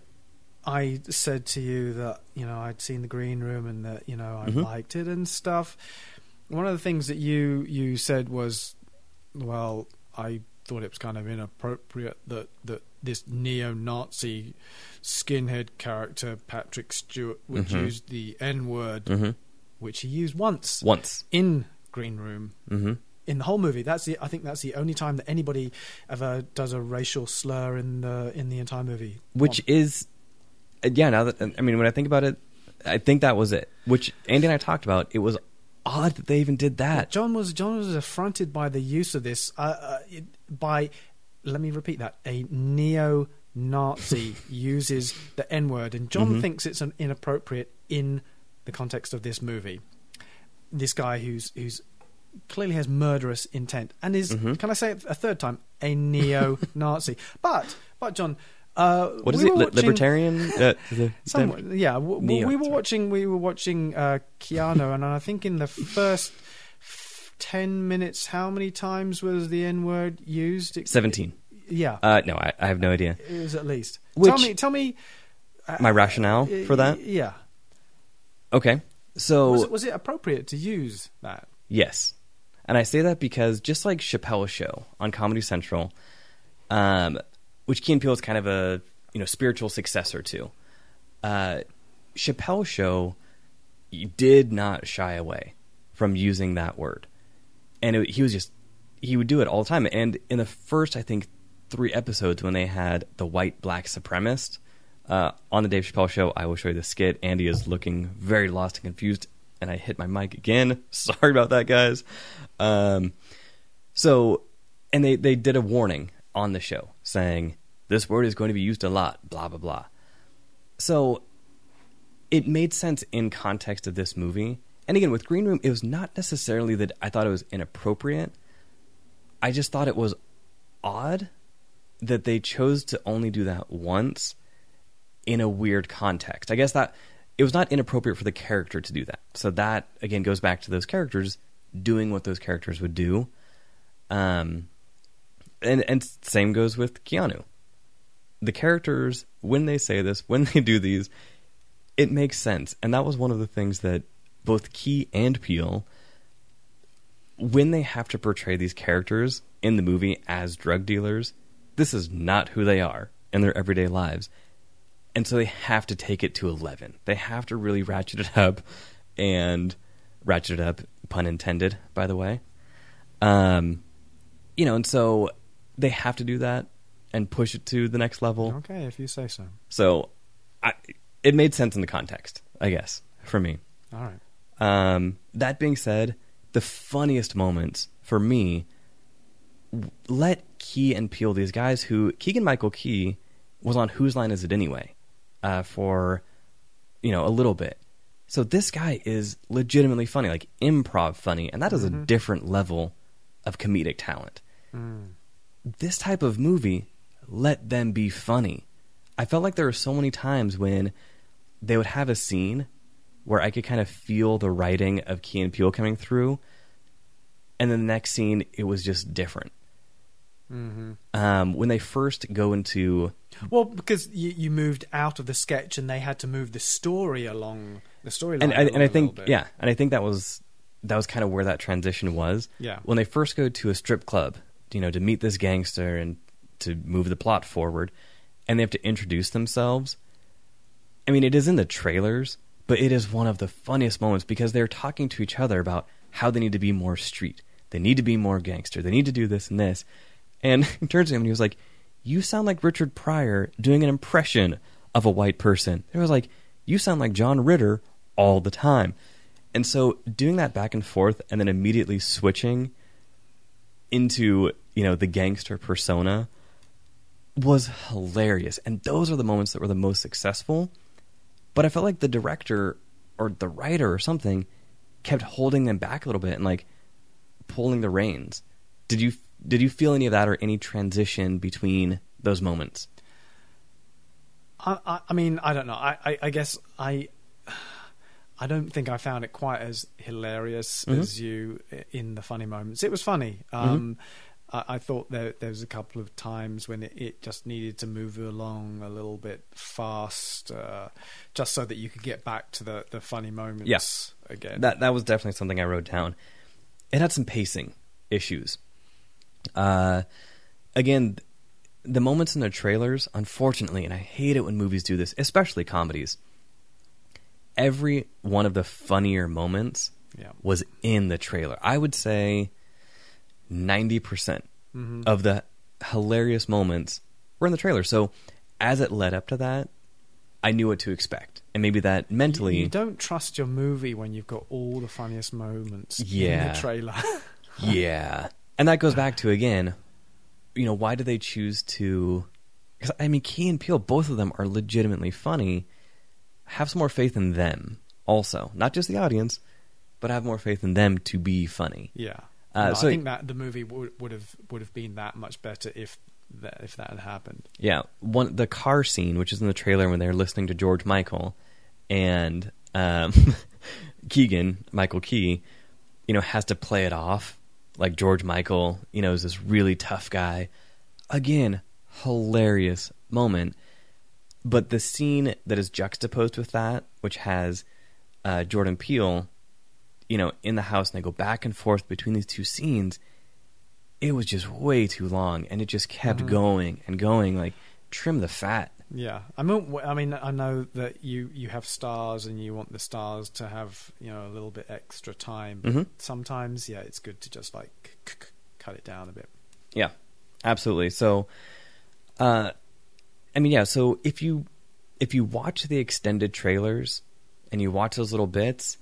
I said to you that you know I'd seen the Green Room and that you know I Mhm. liked it and stuff, one of the things that you you said was, well, I thought it was kind of inappropriate that that this neo-Nazi skinhead character Patrick Stewart would Mhm. use the N word, hmm which he used once Once. in Green Room hmm in the whole movie. That's the I think that's the only time that anybody ever does a racial slur in the in the entire movie. Which is, yeah. Now that I mean, when I think about it, I think that was it. Which Andy and I talked about. It was odd that they even did that. John was John was affronted by the use of this uh, uh, by let me repeat that a neo Nazi <laughs> uses the N word, and John Mhm. thinks it's an inappropriate in the context of this movie. This guy who's who's clearly has murderous intent and is Mhm. can I say it a third time a neo-Nazi? <laughs> but but John, uh, What is we it? Watching- libertarian? <laughs> Uh, Somewhat, yeah. W- w- we were sorry. watching. We were watching uh, Keanu, and I think in the first f- ten minutes, how many times was the N word used? It- Seventeen. Yeah, Uh, no, I, I have no idea. it was at least. Which- tell me, tell me. uh, My rationale for that? Yeah. Okay, so Was it, was it appropriate to use that? Yes. And I say that because just like Chappelle's show on Comedy Central, um, which Key and Peele is kind of a you know spiritual successor to, uh, Chappelle's show did not shy away from using that word, and it, he was just he would do it all the time. And in the first, I think, three episodes when they had the white black supremacist uh, on the Dave Chappelle show, I will show you the skit. Andy is looking very lost and confused, and I hit my mic again. <laughs> Sorry about that, guys. Um, so, and they they did a warning on the show saying this word is going to be used a lot. Blah blah blah. So, it made sense in context of this movie. And again, with Green Room, it was not necessarily that I thought it was inappropriate. I just thought it was odd that they chose to only do that once in a weird context. I guess that it was not inappropriate for the character to do that. So that again goes back to those characters doing what those characters would do. Um, and and same goes with Keanu. The characters when they say this, when <laughs> they do these, it makes sense. And that was one of the things that both Key and Peele when they have to portray these characters in the movie as drug dealers, this is not who they are in their everyday lives. And so they have to take it to 11. They have to really ratchet it up and ratchet it up, pun intended, by the way. Um, you know, and so they have to do that and push it to the next level. Okay, if you say so. So I, it made sense in the context, I guess, for me. All right. Um, that being said, the funniest moments for me let Key and Peele, these guys who Keegan Michael Key was on Whose Line Is It Anyway uh, for you know a little bit. So this guy is legitimately funny, like improv funny, and that is a different level of comedic talent. Mm. This type of movie, let them be funny. I felt like there were so many times when they would have a scene where I could kind of feel the writing of Key and Peele coming through, and then the next scene it was just different. Hmm Um, when they first go into Well, because you, you moved out of the sketch and they had to move the story along the storyline. and I, and I think yeah, and I think that was that was kind of where that transition was. Yeah. when they first go to a strip club, you know, to meet this gangster and to move the plot forward, and they have to introduce themselves. I mean, it is in the trailers, but it is one of the funniest moments because they're talking to each other about how they need to be more street. They need to be more gangster. They need to do this and this. And <laughs> he turns to him and he was like, You sound like Richard Pryor doing an impression of a white person. It was like, You sound like John Ritter all the time. And so doing that back and forth and then immediately switching into, you know, the gangster persona was hilarious. And those are the moments that were the most successful. But I felt like the director or the writer or something kept holding them back a little bit and like pulling the reins. Did you did you feel any of that or any transition between those moments? I, I, I mean, I don't know. I, I, I guess I, I don't think I found it quite as hilarious Mhm. as you in the funny moments. It was funny. Um, I, I thought there there was a couple of times when it, it just needed to move along a little bit fast, uh, just so that you could get back to the, the funny moments yes. again. That that was definitely something I wrote down. It had some pacing issues. Uh, again, the moments in the trailers, unfortunately, and I hate it when movies do this, especially comedies. Every one of the funnier moments yeah. was in the trailer. I would say ninety percent Mhm. of the hilarious moments were in the trailer. So as it led up to that, I knew what to expect, and maybe that mentally. You, you don't trust your movie when you've got all the funniest moments in the trailer. <laughs> Yeah. And that goes back to again, you know, why do they choose to because I mean, Key and Peele, both of them are legitimately funny. Have some more faith in them, also, not just the audience, but have more faith in them to be funny. Yeah. Uh, No, so- I think that the movie would would have would have been that much better if that if that had happened. Yeah, one the car scene, which is in the trailer when they're listening to George Michael, and um, <laughs> Keegan Michael Key, you know, has to play it off like George Michael, you know, is this really tough guy. Again, hilarious moment. But the scene that is juxtaposed with that, which has uh, Jordan Peele, you know, in the house, and they go back and forth between these two scenes. It was just way too long, and it just kept Mhm. going and going. Like, trim the fat. Yeah, I mean, I mean, I know that you you have stars and you want the stars to have you know a little bit extra time. But Mhm. Sometimes, yeah, it's good to just like cut it down a bit. Yeah, absolutely. So, uh, I mean, yeah. So if you if you watch the extended trailers and you watch those little bits,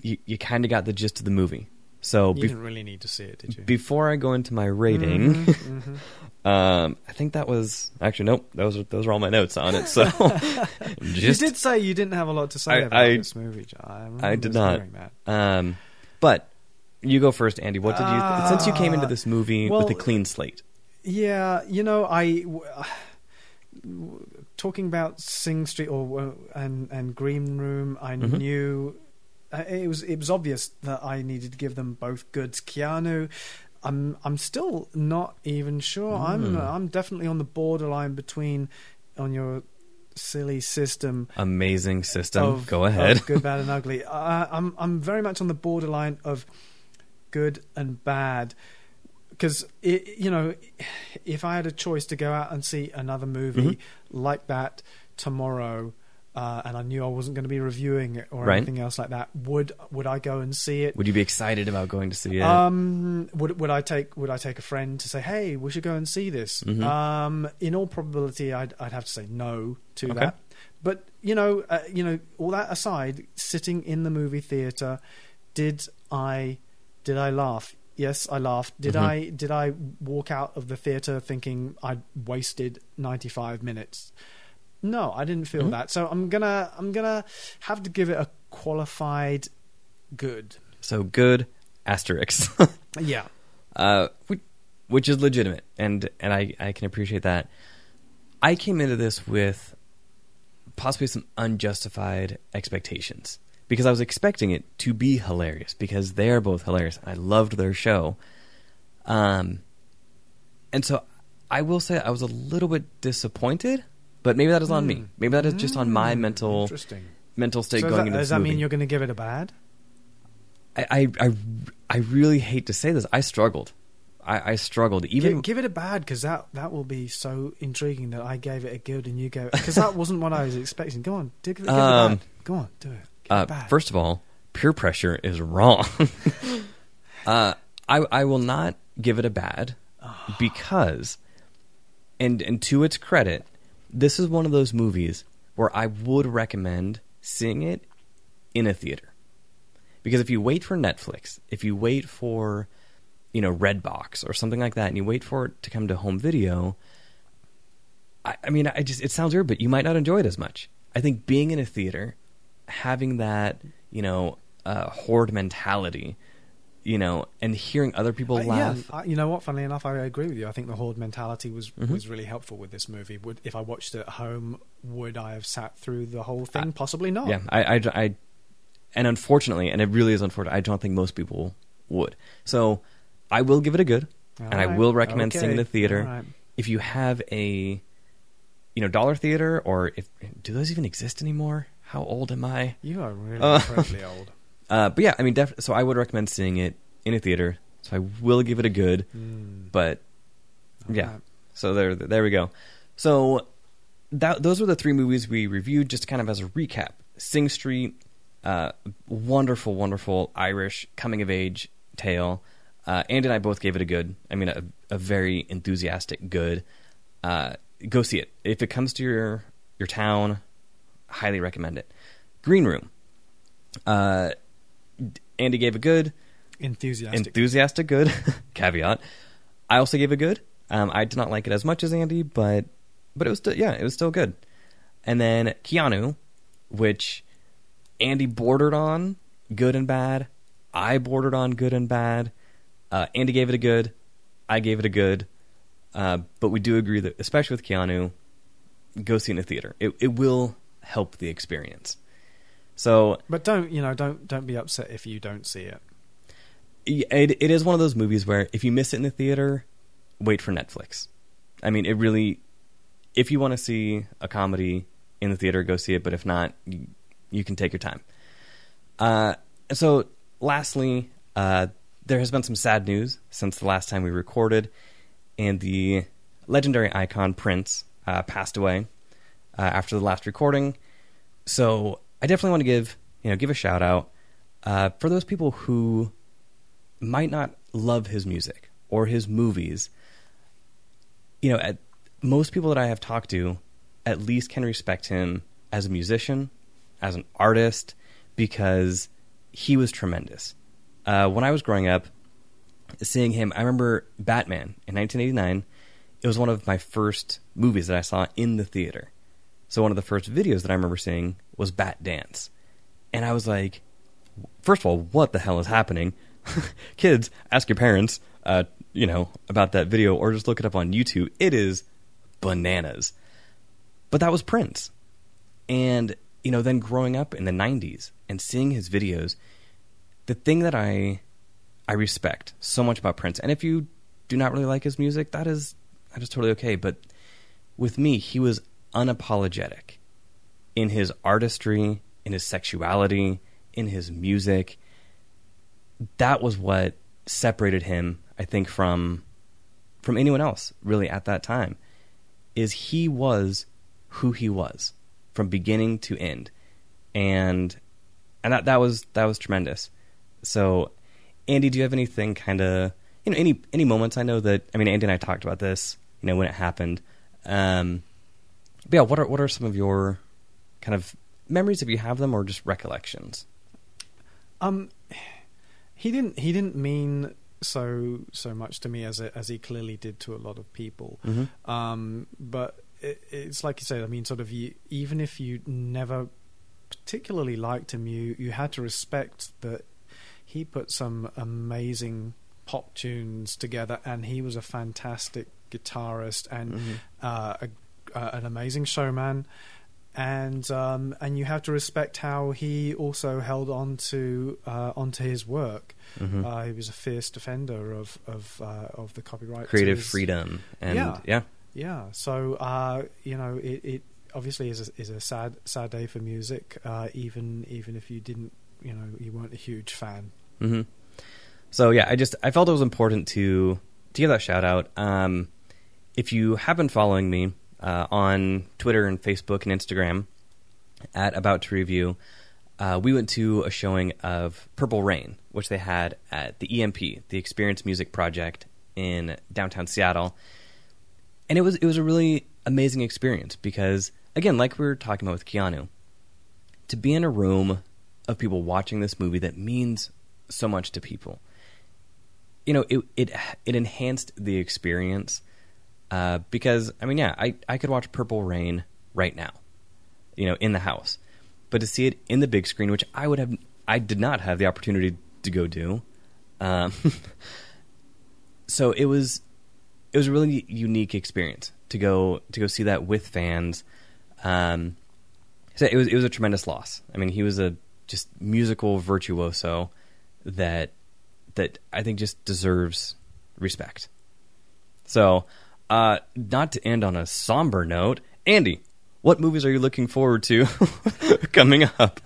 you you kind of got the gist of the movie. So You bef- didn't really need to see it, did you? before I go into my rating, Mhm, mhm. <laughs> um, I think that was actually nope. Those are those are all my notes on it. So <laughs> just you did say you didn't have a lot to say I- about I- this movie. John. I, I did not. um, but you go first, Andy. What did you since you came into this movie well, with a clean slate? Yeah, you know, I w- <sighs> talking about Sing Street or and and Green Room. I Mhm. knew uh, it was it was obvious that I needed to give them both goods. Keanu. I'm I'm still not even sure. I'm Mm. I'm definitely on the borderline between on your silly system Amazing system. of, go ahead. good, <laughs> bad, and ugly. Uh, I'm I'm very much on the borderline of good and bad because you know if I had a choice to go out and see another movie Mhm. like that tomorrow. Uh, and I knew I wasn't going to be reviewing it or Right. anything else like that. Would would I go and see it? Would you be excited about going to see it? Um, would would I take would I take a friend to say, hey, we should go and see this? Mhm. Um, in all probability, I'd I'd have to say no to Okay. that. But you know, uh, you know, all that aside, sitting in the movie theater, did I did I laugh? Yes, I laughed. Did Mhm. I did I walk out of the theater thinking I'd wasted ninety five minutes? No, I didn't feel Mhm. that. So I'm gonna I'm gonna have to give it a qualified good. so good asterisk. <laughs> Yeah. uh, which, which is legitimate, and and I I can appreciate that. I came into this with possibly some unjustified expectations because I was expecting it to be hilarious because they are both hilarious. I loved their show, um, and so I will say I was a little bit disappointed, but maybe that is on me. Hmm. Maybe that is just on my Hmm, mental mental state So going that, into does that movie. mean you're going to give it a bad? I, I I I really hate to say this. I struggled. I, I struggled even give, give it a bad because that that will be so intriguing that I gave it a good and you gave because that wasn't what I was expecting. Go on, give, it- give it a Um, bad. Go on, do it. Uh, bad. first of all, peer pressure is wrong. <laughs> uh, I I will not give it a bad Ah. because, and and to its credit, this is one of those movies where I would recommend seeing it in a theater. Because if you wait for Netflix, if you wait for, you know, Redbox or something like that, and you wait for it to come to home video, I, I mean, I just it sounds weird, but you might not enjoy it as much. I think being in a theater, having that, you know, uh, horde mentality, you know, and hearing other people Uh, laugh. Yeah, I, you know what? Funnily enough, I agree with you. I think the horde mentality was Mhm. was really helpful with this movie. Would if I watched it at home, would I have sat through the whole thing? I- Possibly not. Yeah, I, I, I- and unfortunately, and it really is unfortunate. I don't think most people would. So, I will give it a good, and I will recommend seeing it in the theater. alright. If you have a, you know, dollar theater, or if do those even exist anymore? How old am I? You are really Uh, incredibly <laughs> old. Uh, but yeah, I mean, def- so I would recommend seeing it in a theater. So I will give it a good, Mm, but yeah. So there, there we go. So that those were the three movies we reviewed. Just kind of as a recap: Sing Street, uh, wonderful, wonderful Irish coming of age tale. Uh, Andy and I both gave it a good. I mean, a, a very enthusiastic good. Uh, go see it if it comes to your your town. Highly recommend it. Green Room. Uh, Andy gave a good Enthusiastic. enthusiastic good <laughs> caveat i also gave a good um, i did not like it as much as andy but but it was still yeah, it was still good. And then Keanu, which Andy bordered on good and bad. I bordered on good and bad. Uh, Andy gave it a good. I gave it a good. Uh, but we do agree that, especially with Keanu, go see it in the theater. It it will help the experience. So But don't you know? Don't don't be upset if you don't see it. it, it is one of those movies where if you miss it in the theater, wait for Netflix. I mean, it really. If you want to see a comedy in the theater, go see it. But if not, you, you can take your time. Uh, so, lastly, uh, there has been some sad news since the last time we recorded, and the legendary icon Prince uh, passed away uh, after the last recording. So, I definitely want to give you know give a shout out uh, for those people who might not love his music or his movies. You know, at, most people that I have talked to at least can respect him as a musician, as an artist, because he was tremendous. Uh, when I was growing up, seeing him, I remember Batman in 1989. It was one of my first movies that I saw in the theater. So one of the first videos that I remember seeing was Batdance. And I was like, first of all, what the hell is happening? <laughs> Kids, ask your parents, uh, you know, about that video or just look it up on YouTube. It is bananas. But that was Prince. And, you know, then growing up in the 90s and seeing his videos, the thing that I I respect so much about Prince, and if you do not really like his music, that is that is totally okay, but with me, he was unapologetic in his artistry, in his sexuality, in his music. That was what separated him, I think, from from anyone else really at that time. Is he was who he was from beginning to end, and and that that was that was tremendous. So, Andy, do you have anything kind of you know any any moments? I know that I mean Andy and I talked about this, you know, when it happened. Um, but yeah, what are what are some of your kind of memories if you have them, or just recollections? Um, he didn't. He didn't mean so so much to me as a, as he clearly did to a lot of people. Mm-hmm. Um, but it, it's like you said. I mean, sort of. You, even if you never particularly liked him, you you had to respect that he put some amazing pop tunes together, and he was a fantastic guitarist and Mhm. uh, a, uh, an amazing showman. And um, and you have to respect how he also held on to uh, onto his work. Mhm. Uh, he was a fierce defender of of uh, of the copyright, Creative his- freedom and Yeah. yeah, Yeah, so uh, you know, it, it obviously is a, is a sad sad day for music. Uh, even even if you didn't, you know, you weren't a huge fan. hmm So yeah, I just I felt it was important to to give that shout out. Um, if you have been following me uh, on Twitter and Facebook and Instagram at About to Review, uh, we went to a showing of Purple Rain, which they had at the EMP, the Experience Music Project in downtown Seattle, and it was it was a really amazing experience because again, like we were talking about with Keanu, to be in a room of people watching this movie that means so much to people. You know, it it it enhanced the experience uh, because I mean, yeah, I I could watch Purple Rain right now, you know, in the house, but to see it in the big screen, which I would have, I did not have the opportunity to go do. Um, <laughs> so it was it was a really unique experience to go to go see that with fans. Um, so it was it was a tremendous loss. I mean, he was a just musical virtuoso that that I think just deserves respect. So, uh, not to end on a somber note, Andy, what movies are you looking forward to <laughs> coming up?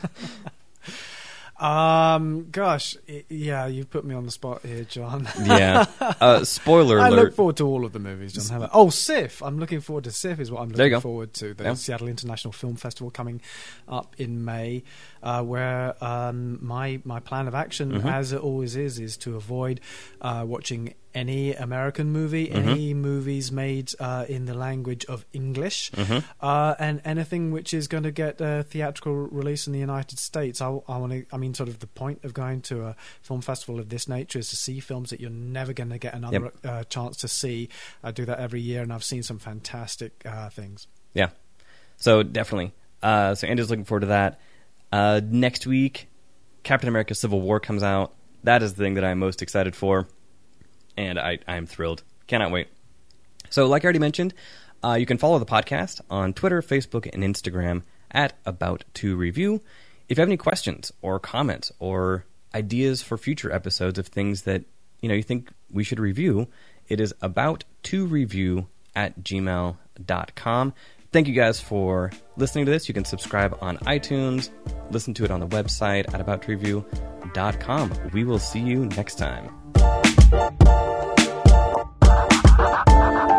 Um, gosh, yeah, you put me on the spot here, John. yeah. Uh, <laughs> spoiler I look forward to all of the movies, John. About- Oh, SIFF! I'm looking forward to SIFF. Is what I'm looking forward to. The Yeah. Seattle International Film Festival coming up in May, uh, where um, my my plan of action, Mhm. as it always is, is to avoid uh, watching any American movie, Mm-hmm. any movies made uh, in the language of English, Mm-hmm. uh, and anything which is going to get a theatrical release in the United States. I, I want to. I mean, sort of the point of going to a film festival of this nature is to see films that you're never going to get another uh, chance to see. I do that every year, and I've seen some fantastic uh, things. Yeah. So definitely. Uh, so Andy's looking forward to that. Uh, next week, Captain America: Civil War comes out. That is the thing that I'm most excited for, and I I'm thrilled. Cannot wait. So, like I already mentioned, uh, you can follow the podcast on Twitter, Facebook, and Instagram at About to Review. If you have any questions or comments or ideas for future episodes of things that you know you think we should review, it is about to review at gmail.com. Thank you guys for listening to this. You can subscribe on iTunes, listen to it on the website at aboutreview.com. We will see you next time. Thank you.